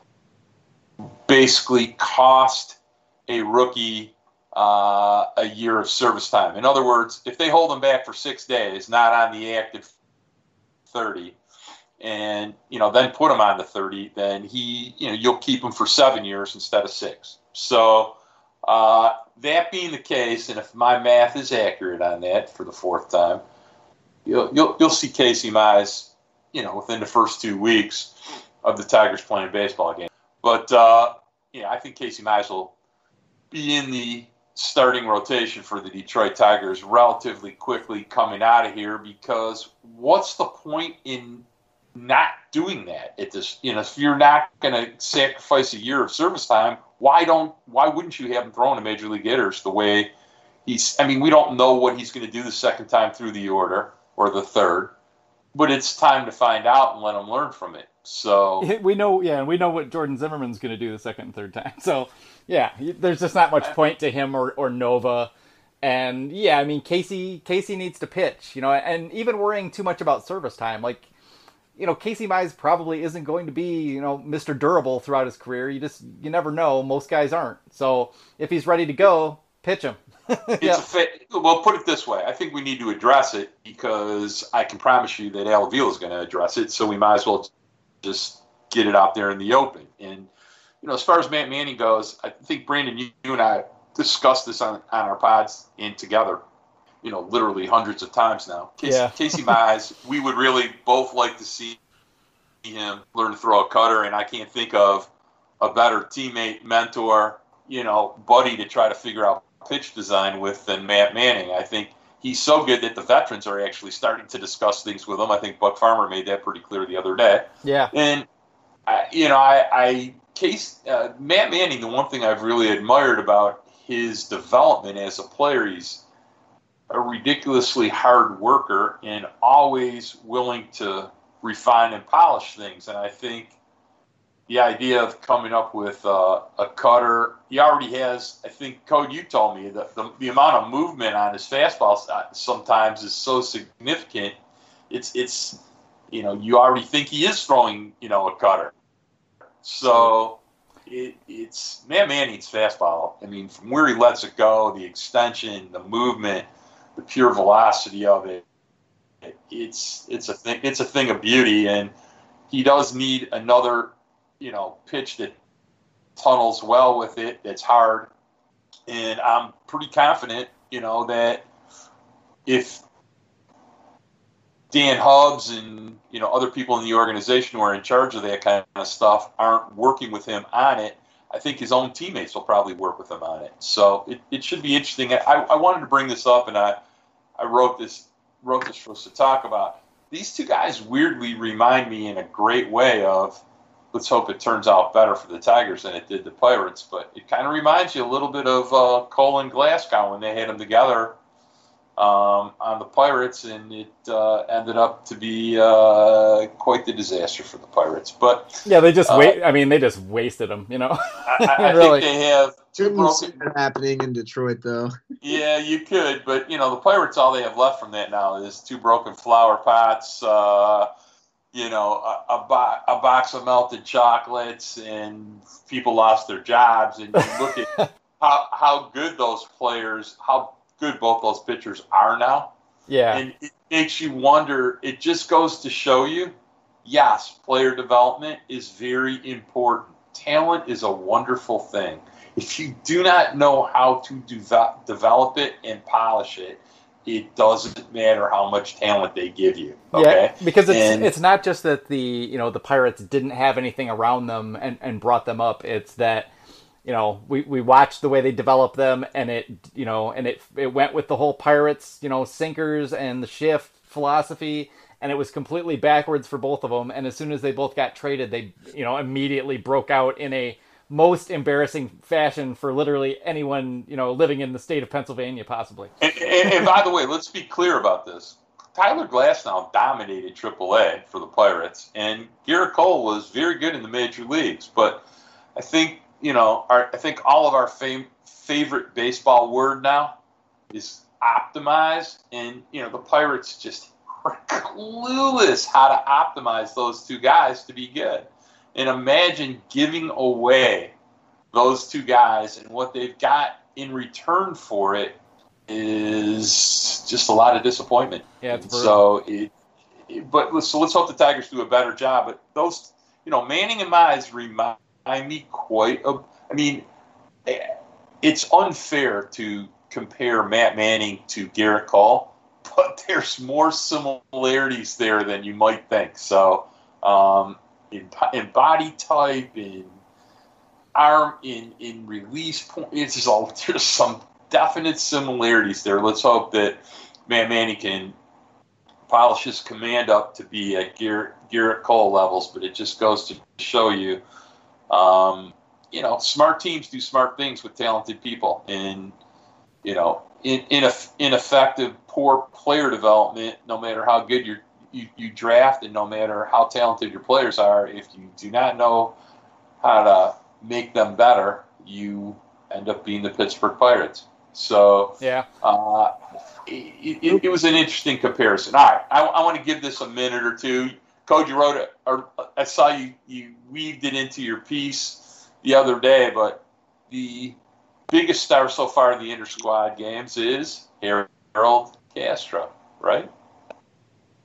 basically cost a rookie uh, a year of service time. In other words, if they hold him back for six days, not on the active 30, and you know then put him on the 30, then he you know you'll keep him for seven years instead of six. So uh, that being the case, and if my math is accurate on that for the fourth time, you'll you'll, you'll see Casey Mize, you know, within the first two weeks of the Tigers playing baseball game. But uh, yeah, I think Casey Mize will be in the starting rotation for the Detroit Tigers relatively quickly coming out of here because what's the point in not doing that at this you know if you're not going to sacrifice a year of service time why don't why wouldn't you have him throwing to major league hitters the way he's i mean we don't know what he's going to do the second time through the order or the third but it's time to find out and let him learn from it. So [laughs] we know, yeah, and we know what Jordan Zimmermann's going to do the second and third time. [laughs] So yeah, there's just not much point to him or, or Nova. And yeah, I mean Casey Casey needs to pitch, you know, and even worrying too much about service time, like you know, Casey Mize probably isn't going to be, you know, Mr. Durable throughout his career. You just you never know. Most guys aren't. So if he's ready to go, pitch him. [laughs] it's yeah. a fa- well, put it this way. I think we need to address it because I can promise you that Al Avila is going to address it. So we might as well just get it out there in the open. And you know, as far as Matt Manning goes, I think Brandon, you, you and I discussed this on, on our pods and together you know, literally hundreds of times now. Casey, yeah. [laughs] Casey Mize, we would really both like to see him learn to throw a cutter, and I can't think of a better teammate, mentor, you know, buddy to try to figure out pitch design with than Matt Manning. I think he's so good that the veterans are actually starting to discuss things with him. I think Buck Farmer made that pretty clear the other day. Yeah. And, I, you know, I, I case uh, Matt Manning, the one thing I've really admired about his development as a player, he's a ridiculously hard worker and always willing to refine and polish things. And I think the idea of coming up with uh, a cutter, he already has, I think, Code, you told me, that the, the amount of movement on his fastball sometimes is so significant. It's, it's, you know, you already think he is throwing, you know, a cutter. So it, it's, man, man needs fastball. I mean, from where he lets it go, the extension, the movement, the pure velocity of it. It's it's a thing it's a thing of beauty, and he does need another you know pitch that tunnels well with it. That's hard, and I'm pretty confident you know that if Dan Hubbs and you know other people in the organization who are in charge of that kind of stuff aren't working with him on it, I think his own teammates will probably work with him on it. So it, it should be interesting. I, I wanted to bring this up, and I, I wrote this wrote this for us to talk about. These two guys weirdly remind me in a great way of. Let's hope it turns out better for the Tigers than it did the Pirates. But it kind of reminds you a little bit of uh, Cole and Glasnow when they had them together um, on the Pirates, and it uh, ended up to be uh, quite the disaster for the Pirates. But yeah, they just uh, wait. I mean, they just wasted them. You know, I, [laughs] I really. think they have two broken happening in Detroit, though. yeah, you could, but you know, the Pirates all they have left from that now is two broken flower pots. Uh, you know, a, a, bo- a box of melted chocolates, and people lost their jobs. And you look at [laughs] how how good those players, how good both those pitchers are now. Yeah. And it makes you wonder, it just goes to show you, yes, player development is very important. Talent is a wonderful thing. If you do not know how to de- develop it and polish it, it doesn't matter how much talent they give you. Okay? Yeah, because it's and, it's not just that the you know the Pirates didn't have anything around them and, and brought them up. It's that you know, we, we watched the way they developed them, and it, you know, and it it went with the whole pirates, you know, sinkers and the shift philosophy, and it was completely backwards for both of them. And as soon as they both got traded, they, you know, immediately broke out in a most embarrassing fashion for literally anyone, you know, living in the state of Pennsylvania, possibly. And, and, and by the way, let's be clear about this. Tyler Glasnow dominated AAA for the Pirates, and Gerrit Cole was very good in the major leagues. But I think you know, our, I think all of our favorite baseball word now is optimize, and you know the Pirates just are clueless how to optimize those two guys to be good. And imagine giving away those two guys, and what they've got in return for it is just a lot of disappointment. Yeah, so it, it, but so let's hope the Tigers do a better job. But those, you know, Manning and Mize remind I me quite a. I mean, it's unfair to compare Matt Manning to Gerrit Cole, [laughs] but there's more similarities there than you might think. So, um, in, in body type, in arm, in in release point, it's all [laughs] there's some definite similarities there. Let's hope that Matt Manning can polish his command up to be at Gerrit, Gerrit Cole levels, but it just goes to show you um, you know, smart teams do smart things with talented people, and you know, in, in ineffective, poor player development, no matter how good you, you draft, and no matter how talented your players are, if you do not know how to make them better, you end up being the Pittsburgh Pirates. So yeah, uh, it, it, it, was an interesting comparison. All right, I, I want to give this a minute or two. Code, you wrote it, or I saw you you weaved it into your piece the other day, but the biggest star so far in the inter squad games is Harold Castro, right?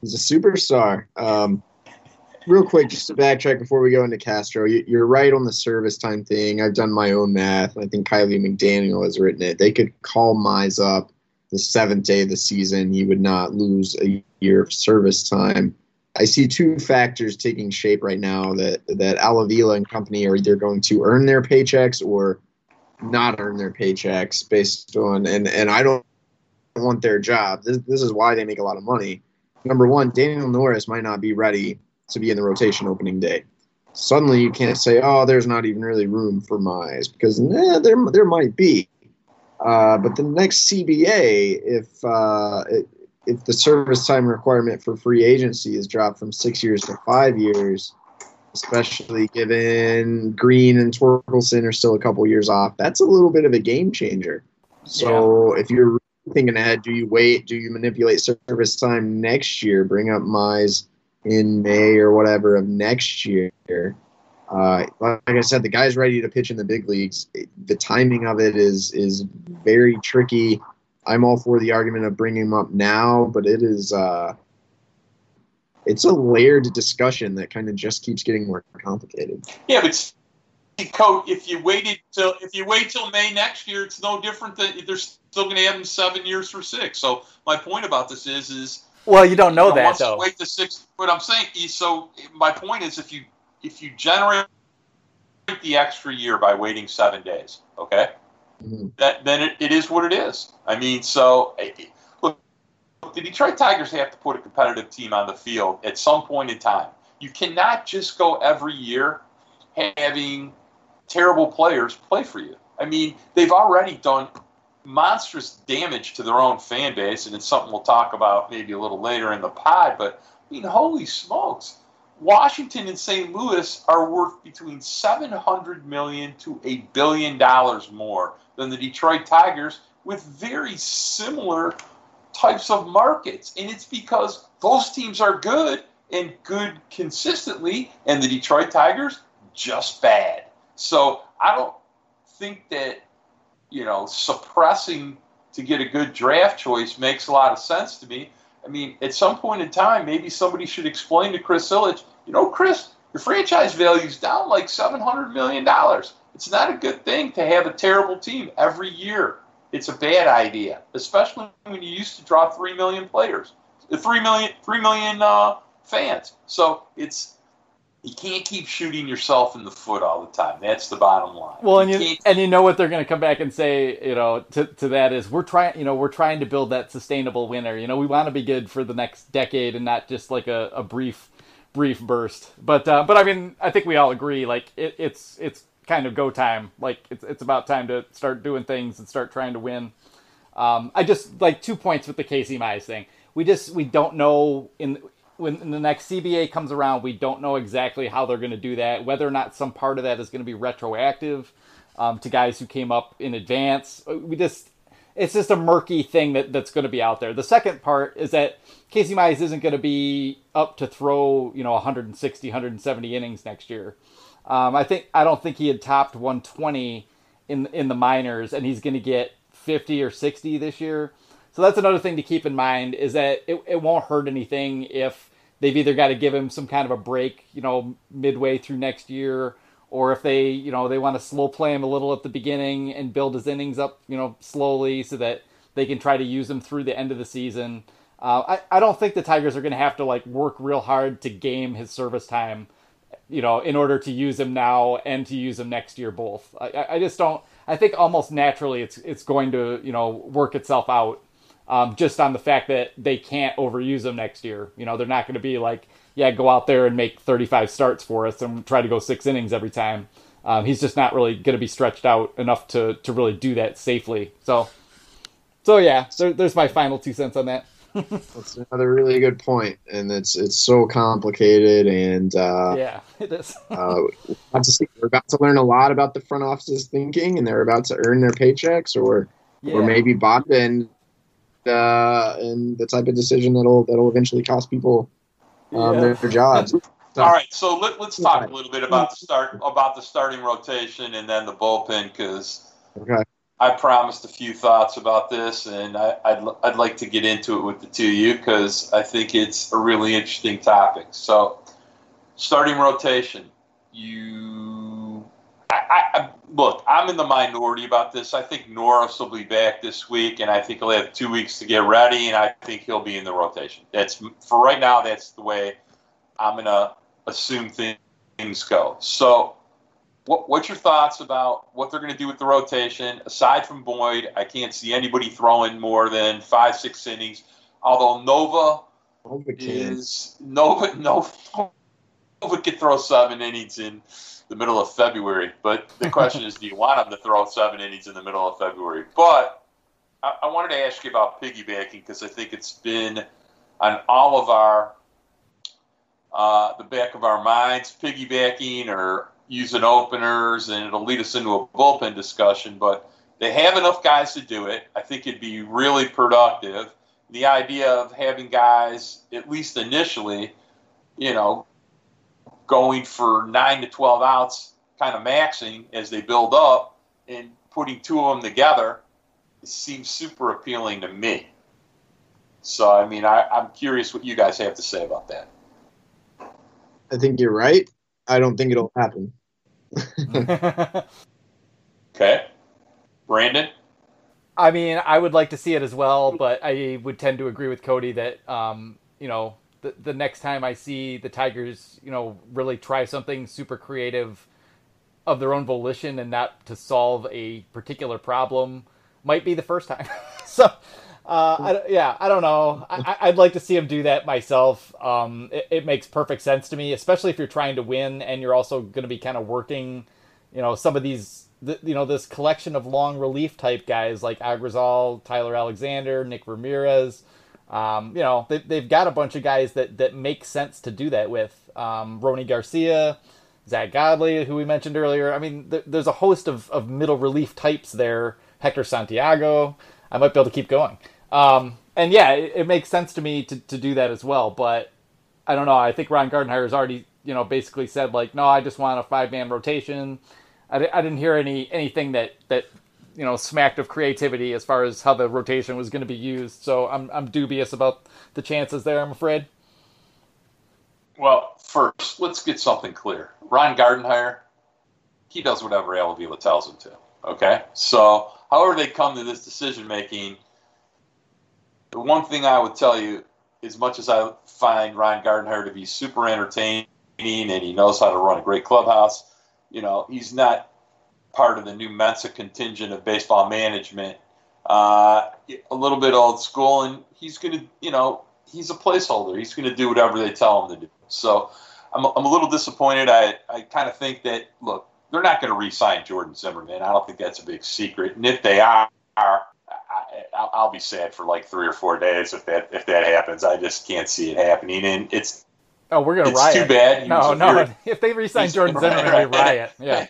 He's a superstar. Um, real quick, just to backtrack before we go into Castro, you, are right on the service time thing. I've done my own math. I think Kiley McDaniel has written it. They could call Mize up the seventh day of the season. He would not lose a year of service time. I see two factors taking shape right now that that Al Avila and company are either going to earn their paychecks or not earn their paychecks based on and and I don't want their job. This, this is why they make a lot of money. Number one, Daniel Norris might not be ready to be in the rotation opening day. Suddenly, you can't say, "Oh, there's not even really room for Mize," because eh, there there might be. Uh, but the next CBA, if uh, if the service time requirement for free agency is dropped from six years to five years, especially given Greene and Torkelson are still a couple years off, that's a little bit of a game changer. So yeah. if you're thinking ahead, do you wait? Do you manipulate service time next year? Bring up Mize in May or whatever of next year. Uh, like I said, the guy's ready to pitch in the big leagues. The timing of it is is very tricky. I'm all for the argument of bringing him up now, but it is uh, it's a layered discussion that kind of just keeps getting more complicated. Yeah, but Coach, if you waited till if you wait till May next year, it's no different than they're still going to have him seven years for six. So my point about this is is well, you don't know, you know that though. Wait the six. But I'm saying so. My point is, if you if you generate the extra year by waiting seven days, okay, mm-hmm. that then it, it is what it is. I mean, so look, the Detroit Tigers have to put a competitive team on the field at some point in time. You cannot just go every year having terrible players play for you. I mean, they've already done monstrous damage to their own fan base, and it's something we'll talk about maybe a little later in the pod. But I mean, holy smokes, Washington and St. Louis are worth between 700 million to a billion dollars more than the Detroit Tigers with very similar types of markets. And it's because those teams are good and good consistently, and the Detroit Tigers just bad. So I don't think that you know, suppressing to get a good draft choice makes a lot of sense to me. I mean, at some point in time, maybe somebody should explain to Chris Ilitch, you know, Chris, your franchise value is down like $700 million. It's not a good thing to have a terrible team every year. It's a bad idea, especially when you used to draw 3 million players, 3 million, 3 million uh, fans. So it's you can't keep shooting yourself in the foot all the time. That's the bottom line. Well, and you, you and you know what they're going to come back and say, you know, to, to that is we're trying, you know, we're trying to build that sustainable winner. You know, we want to be good for the next decade and not just like a, a brief, brief burst. But uh, but I mean, I think we all agree, like it, it's it's kind of go time. Like it's it's about time to start doing things and start trying to win. Um, I just like two points with the Casey Mize thing. We just we don't know in when the next CBA comes around, we don't know exactly how they're going to do that. Whether or not some part of that is going to be retroactive um, to guys who came up in advance. Uh, we just it's just a murky thing that, that's going to be out there. The second part is that Casey Mize isn't going to be up to throw you know 160, 170 innings next year. Um, I think I don't think he had topped 120 in in the minors, and he's going to get 50 or 60 this year. So that's another thing to keep in mind is that it, it won't hurt anything if they've either got to give him some kind of a break, you know, midway through next year, or if they, you know, they want to slow play him a little at the beginning and build his innings up, you know, slowly so that they can try to use him through the end of the season. Uh, I, I don't think the Tigers are going to have to like work real hard to game his service time, you know, in order to use him now and to use him next year both. I, I just don't. I think almost naturally it's it's going to you know work itself out um, just on the fact that they can't overuse him next year. You know, they're not going to be like, yeah, go out there and make 35 starts for us and try to go six innings every time. Um, he's just not really going to be stretched out enough to, to really do that safely. So, so yeah, there, there's my final two cents on that. That's another really good point, and it's it's so complicated, and uh, yeah, it is. [laughs] uh, we're about to see, we're about to learn a lot about the front office's thinking, and they're about to earn their paychecks, or yeah. or maybe bond and uh, and the type of decision that'll that'll eventually cost people um, Yeah. their, their jobs. So- All right, so let, let's talk a little bit about the start about the starting rotation and then the bullpen because Okay. I promised a few thoughts about this, and I, I'd I'd like to get into it with the two of you because I think it's a really interesting topic. So, starting rotation, you. I, I- look, I'm in the minority about this. I think Norris will be back this week, and I think he'll have two weeks to get ready, and I think he'll be in the rotation. That's for right now. That's the way I'm gonna assume things go. So, what, what's your thoughts about what they're going to do with the rotation? Aside from Boyd, I can't see anybody throwing more than five, six innings. Although Nova Nova is Nova, [laughs] Nova, Nova could throw seven innings in the middle of February. But the [laughs] question is, do you want him to throw seven innings in the middle of February? But I, I wanted to ask you about piggybacking because I think it's been on all of our uh, the back of our minds, piggybacking or using openers, and it'll lead us into a bullpen discussion. But they have enough guys to do it. I think it'd be really productive. The idea of having guys, at least initially, you know, going for nine to 12 outs, kind of maxing as they build up, and putting two of them together seems super appealing to me. So, I mean, I, I'm curious what you guys have to say about that. I think you're right. I don't think it'll happen. [laughs] Okay. Brandon? I mean, I would like to see it as well, but I would tend to agree with Cody that, um, you know, the, the next time I see the Tigers, you know, really try something super creative of their own volition and not to solve a particular problem might be the first time. [laughs] so, uh, I, yeah, I don't know. I, I'd like to see him do that myself. Um, it, it makes perfect sense to me, especially if you're trying to win and you're also going to be kind of working, you know, some of these, th- you know, this collection of long relief type guys like Agrazal, Tyler Alexander, Nick Ramirez. Um, you know, they, they've got a bunch of guys that, that make sense to do that with. Um, Garcia, Zack Godley, who we mentioned earlier. I mean, th- there's a host of, of middle relief types there. Hector Santiago. I might be able to keep going. Um, and yeah, it, it makes sense to me to, to do that as well. But I don't know. I think Ron Gardenhire has already, you know, basically said like, no, I just want a five man rotation. I, I didn't hear any anything that that you know smacked of creativity as far as how the rotation was going to be used. So I'm I'm dubious about the chances there. I'm afraid. Well, first, let's get something clear. Ron Gardenhire, he does whatever Al Avila tells him to. Okay? So, however they come to this decision making, the one thing I would tell you, as much as I find Ryan Gardenhire to be super entertaining and he knows how to run a great clubhouse, you know, he's not part of the new Mensa contingent of baseball management. Uh, a little bit old school, and he's going to, you know, he's a placeholder. He's going to do whatever they tell him to do. So I'm, I'm a little disappointed. I, I kind of think that, look, they're not going to re sign Jordan Zimmermann. I don't think that's a big secret. And if they are, I, I'll, I'll be sad for like three or four days if that if that happens. I just can't see it happening. And it's Oh, we're gonna it's riot. too bad. No, no. [laughs] If they re-sign Jordan Zimmermann, we riot. Yeah.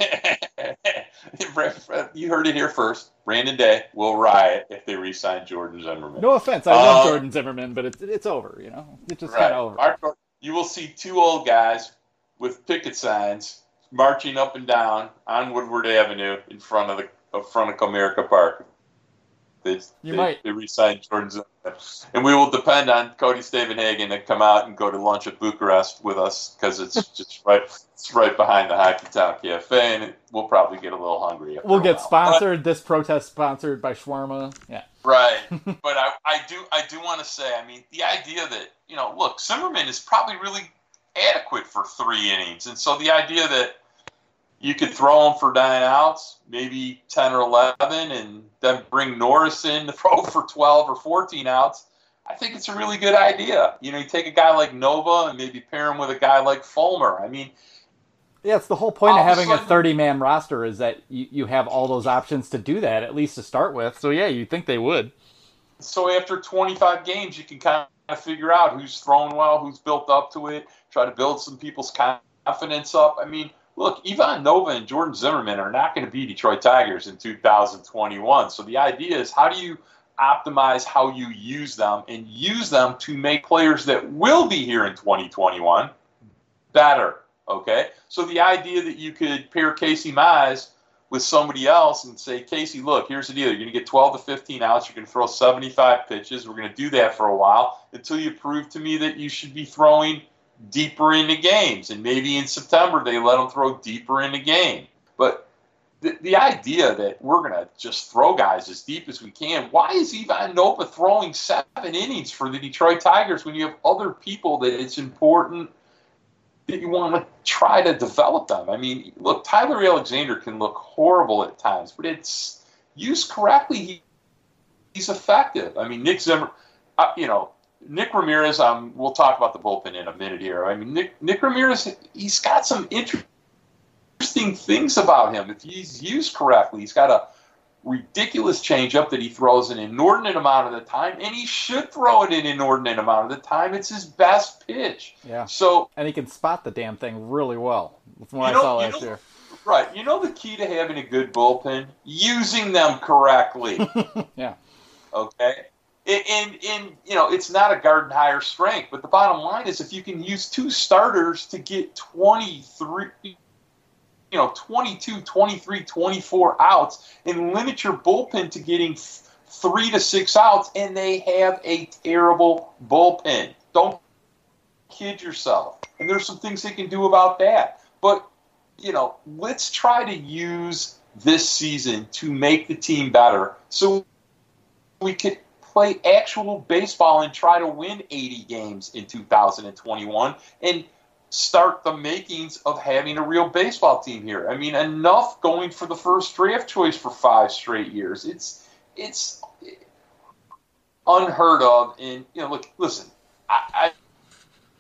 [laughs] you heard it here first. Brandon Day will riot if they re-sign Jordan Zimmermann. No offense, I love Uh, Jordan Zimmermann, but it's it's over. You know, it's just Right. kind of over. Our- you will see two old guys with picket signs marching up and down on Woodward Avenue in front of the in front of Comerica Park. They, You they, might. they re-signed Jordan Zimmermann. And we will depend on Cody Stavenhagen to come out and go to lunch at Bucharest with us because it's [laughs] just right it's right behind the Hockey Town Cafe, and we'll probably get a little hungry. We'll get sponsored. This protest sponsored by Shawarma. Yeah. [laughs] Right. [laughs] but I, I do I do want to say, I mean, the idea that, you know, look, Zimmermann is probably really adequate for three innings. And so the idea that you could throw him for nine outs, maybe 10 or 11, and then bring Norris in to [laughs] throw for 12 or 14 outs, I think it's a really good idea. You know, you take a guy like Nova and maybe pair him with a guy like Fulmer. I mean, Yeah, it's the whole point of a having a 30 man roster is that you, you have all those options to do that, at least to start with. So, yeah, you'd think they would. so after 25 games, you can kind of figure out who's throwing well, who's built up to it, try to build some people's confidence up. I mean, look, Ivan Nova and Jordan Zimmermann are not going to be Detroit Tigers in 2021. So the idea is how do you optimize how you use them and use them to make players that will be here in 2021 better. Okay? So the idea that you could pair Casey Mize with somebody else and say, Casey, look, here's the deal. You're going to get 12 to 15 outs. You're going to throw 75 pitches. We're going to do that for a while until you prove to me that you should be throwing deeper into games. And maybe in September they let them throw deeper in the game. But the, the idea that we're going to just throw guys as deep as we can, why is Ivan Nova throwing seven innings for the Detroit Tigers when you have other people that it's important that you want to try to develop them. I mean, look, Tyler Alexander can look horrible at times, but it's used correctly. He, he's effective. I mean, Nick Zimmer, uh, you know, Nick Ramirez. Um, we'll talk about the bullpen in a minute here. I mean, Nick Nick Ramirez, he's got some interesting things about him if he's used correctly. He's got a ridiculous changeup that he throws an inordinate amount of the time, and he should throw it an inordinate amount of the time. It's his best pitch. Yeah. So and he can spot the damn thing really well. From what know, I saw last know, year. Right. You know the key to having a good bullpen? Using them correctly. [laughs] yeah. Okay. And, and, you know it's not a garden higher strength, but the bottom line is if you can use two starters to get 23 you know 22 23 24 outs and limit your bullpen to getting three to six outs and they have a terrible bullpen. Don't kid yourself. And there's some things they can do about that. But you know let's try to use this season to make the team better so we could play actual baseball and try to win 80 games in 2021 and start the makings of having a real baseball team here. I mean, enough going for the first draft choice for five straight years. It's it's unheard of. And you know, look, listen, I,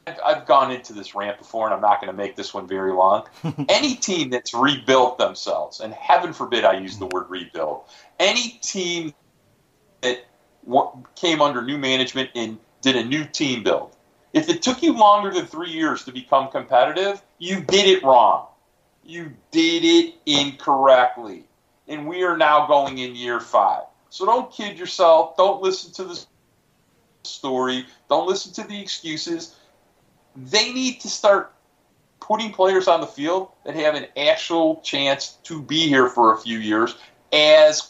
I I've gone into this rant before, and I'm not going to make this one very long. [laughs] any team that's rebuilt themselves, and heaven forbid I use the word rebuild, any team that came under new management and did a new team build if it took you longer than three years to become competitive, you did it wrong. You did it incorrectly. And we are now going in year five. So don't kid yourself. Don't listen to the story. Don't listen to the excuses. They need to start putting players on the field that have an actual chance to be here for a few years as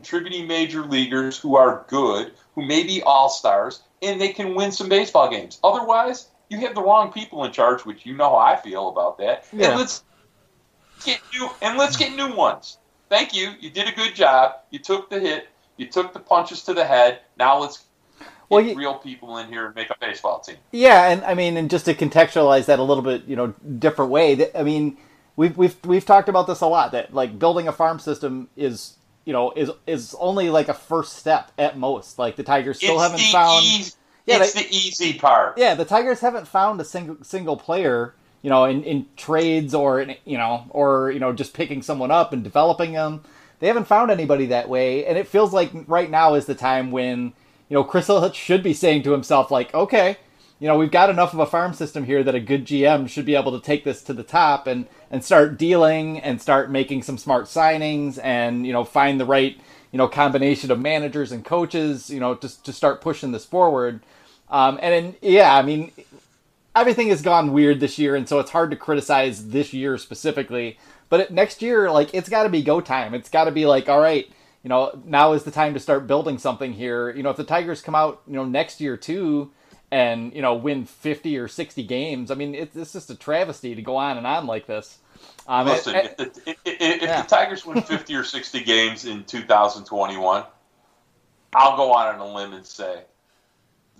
contributing major leaguers who are good, who may be all stars, and they can win some baseball games. Otherwise, you have the wrong people in charge, which you know how I feel about that. Yeah. And let's get new and let's get new ones. Thank you. You did a good job. You took the hit. You took the punches to the head. Now let's well, you, real people in here and make a baseball team. Yeah, and I mean, and just to contextualize that a little bit, you know, different way. I mean, we've we've we've talked about this a lot. That like building a farm system is you know, is is only like a first step at most. Like the Tigers still it's haven't found. Easy, yeah, it's they, the easy part. Yeah, the Tigers haven't found a single single player, you know, in, in trades or in, you know, or you know, just picking someone up and developing them. They haven't found anybody that way, and it feels like right now is the time when you know Chris Ilitch should be saying to himself, like, okay, you know, we've got enough of a farm system here that a good GM should be able to take this to the top and and start dealing and start making some smart signings and you know find the right you know combination of managers and coaches you know to to start pushing this forward. Um, and then, yeah, I mean, everything has gone weird this year, and so it's hard to criticize this year specifically. But next year, like, it's got to be go time. It's got to be like, all right, you know, now is the time to start building something here. You know, if the Tigers come out, you know, next year too, and you know win 50 or 60 games i mean it's, it's just a travesty to go on and on like this um, Listen, it, it, if, the, if, yeah. the tigers win 50 or 60 games in 2021 i'll go on a limb and say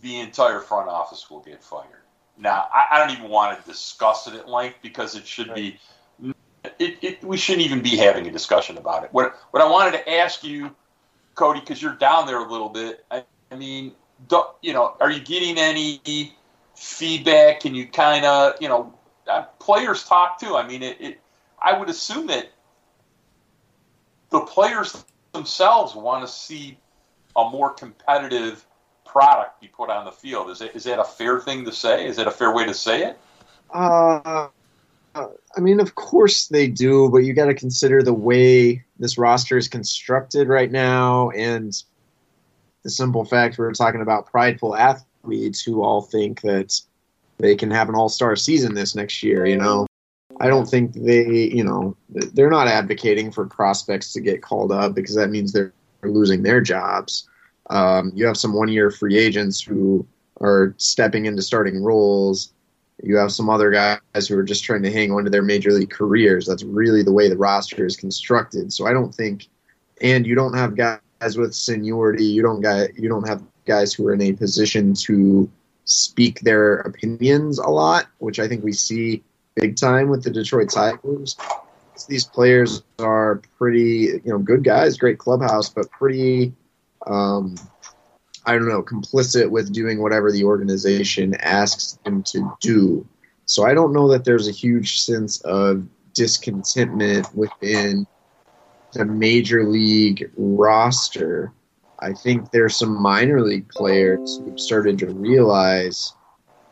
the entire front office will get fired now i, I don't even want to discuss it at length because it should right. be it, it, we shouldn't even be having a discussion about it what, what i wanted to ask you cody because you're down there a little bit I, I mean you know, are you getting any feedback? Can you kind of, you know, uh, players talk too. I mean, it, it, I would assume that the players themselves want to see a more competitive product be put on the field. Is it is that a fair thing to say? Is that a fair way to say it? Uh, I mean, of course they do, but you got to consider the way this roster is constructed right now, and the simple fact we're talking about prideful athletes who all think that they can have an all-star season this next year. You know, I don't think they, you know, they're not advocating for prospects to get called up because that means they're losing their jobs. Um, you have some one-year free agents who are stepping into starting roles. You have some other guys who are just trying to hang on to their major league careers. That's really the way the roster is constructed. So I don't think, and you don't have guys with seniority. You don't got you don't have guys who are in a position to speak their opinions a lot, which I think we see big time with the Detroit Tigers. These players are pretty, you know, good guys, great clubhouse, but pretty, um, I don't know, complicit with doing whatever the organization asks them to do. So I don't know that there's a huge sense of discontentment within the major league roster. I think there's some minor league players who've started to realize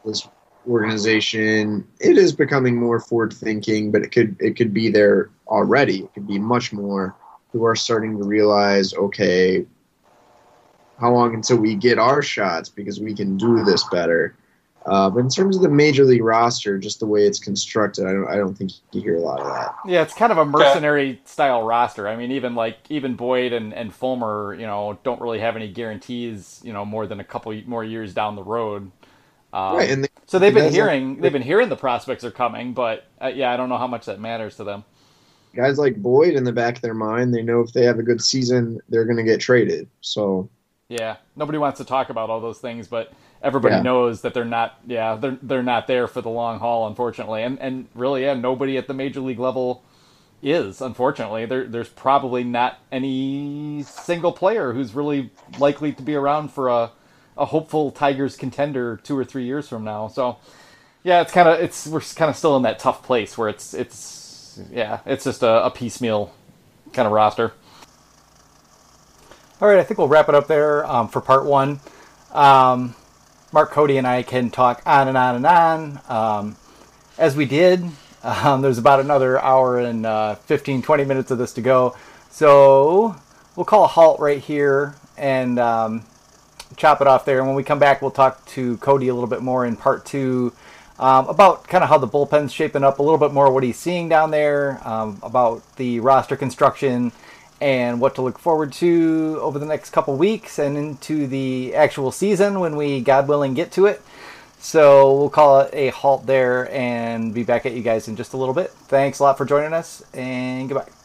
this organization it is becoming more forward thinking, but it could it could be there already. It could be much more who are starting to realize, okay, how long until we get our shots because we can do this better. Uh, but in terms of the major league roster, just the way it's constructed, I don't, I don't think you hear a lot of that. Yeah, it's kind of a mercenary style roster. I mean, even like even Boyd and, and Fulmer, you know, don't really have any guarantees, you know, more than a couple more years down the road. Um, right, and they, so they've been hearing like, they've been hearing the prospects are coming, but uh, yeah, I don't know how much that matters to them. Guys like Boyd, in the back of their mind, they know if they have a good season, they're going to get traded. So yeah, nobody wants to talk about all those things, but everybody yeah. knows that they're not. Yeah, they're they're not there for the long haul, unfortunately, and and really, yeah, nobody at the major league level is unfortunately there there's probably not any single player who's really likely to be around for a a hopeful Tigers contender two or three years from now. So, yeah, it's kind of it's we're kind of still in that tough place where it's it's yeah, it's just a, a piecemeal kind of roster. All right, I think we'll wrap it up there um, for part one. Um, Mark Cody and I can talk on and on and on um, as we did. Um, there's about another hour and uh, 15, 20 minutes of this to go. So we'll call a halt right here and um, chop it off there. And when we come back, we'll talk to Cody a little bit more in part two um, about kind of how the bullpen's shaping up, a little bit more what he's seeing down there, um, about the roster construction, and what to look forward to over the next couple weeks and into the actual season when we, God willing, get to it. So we'll call it a halt there and be back at you guys in just a little bit. Thanks a lot for joining us, and goodbye.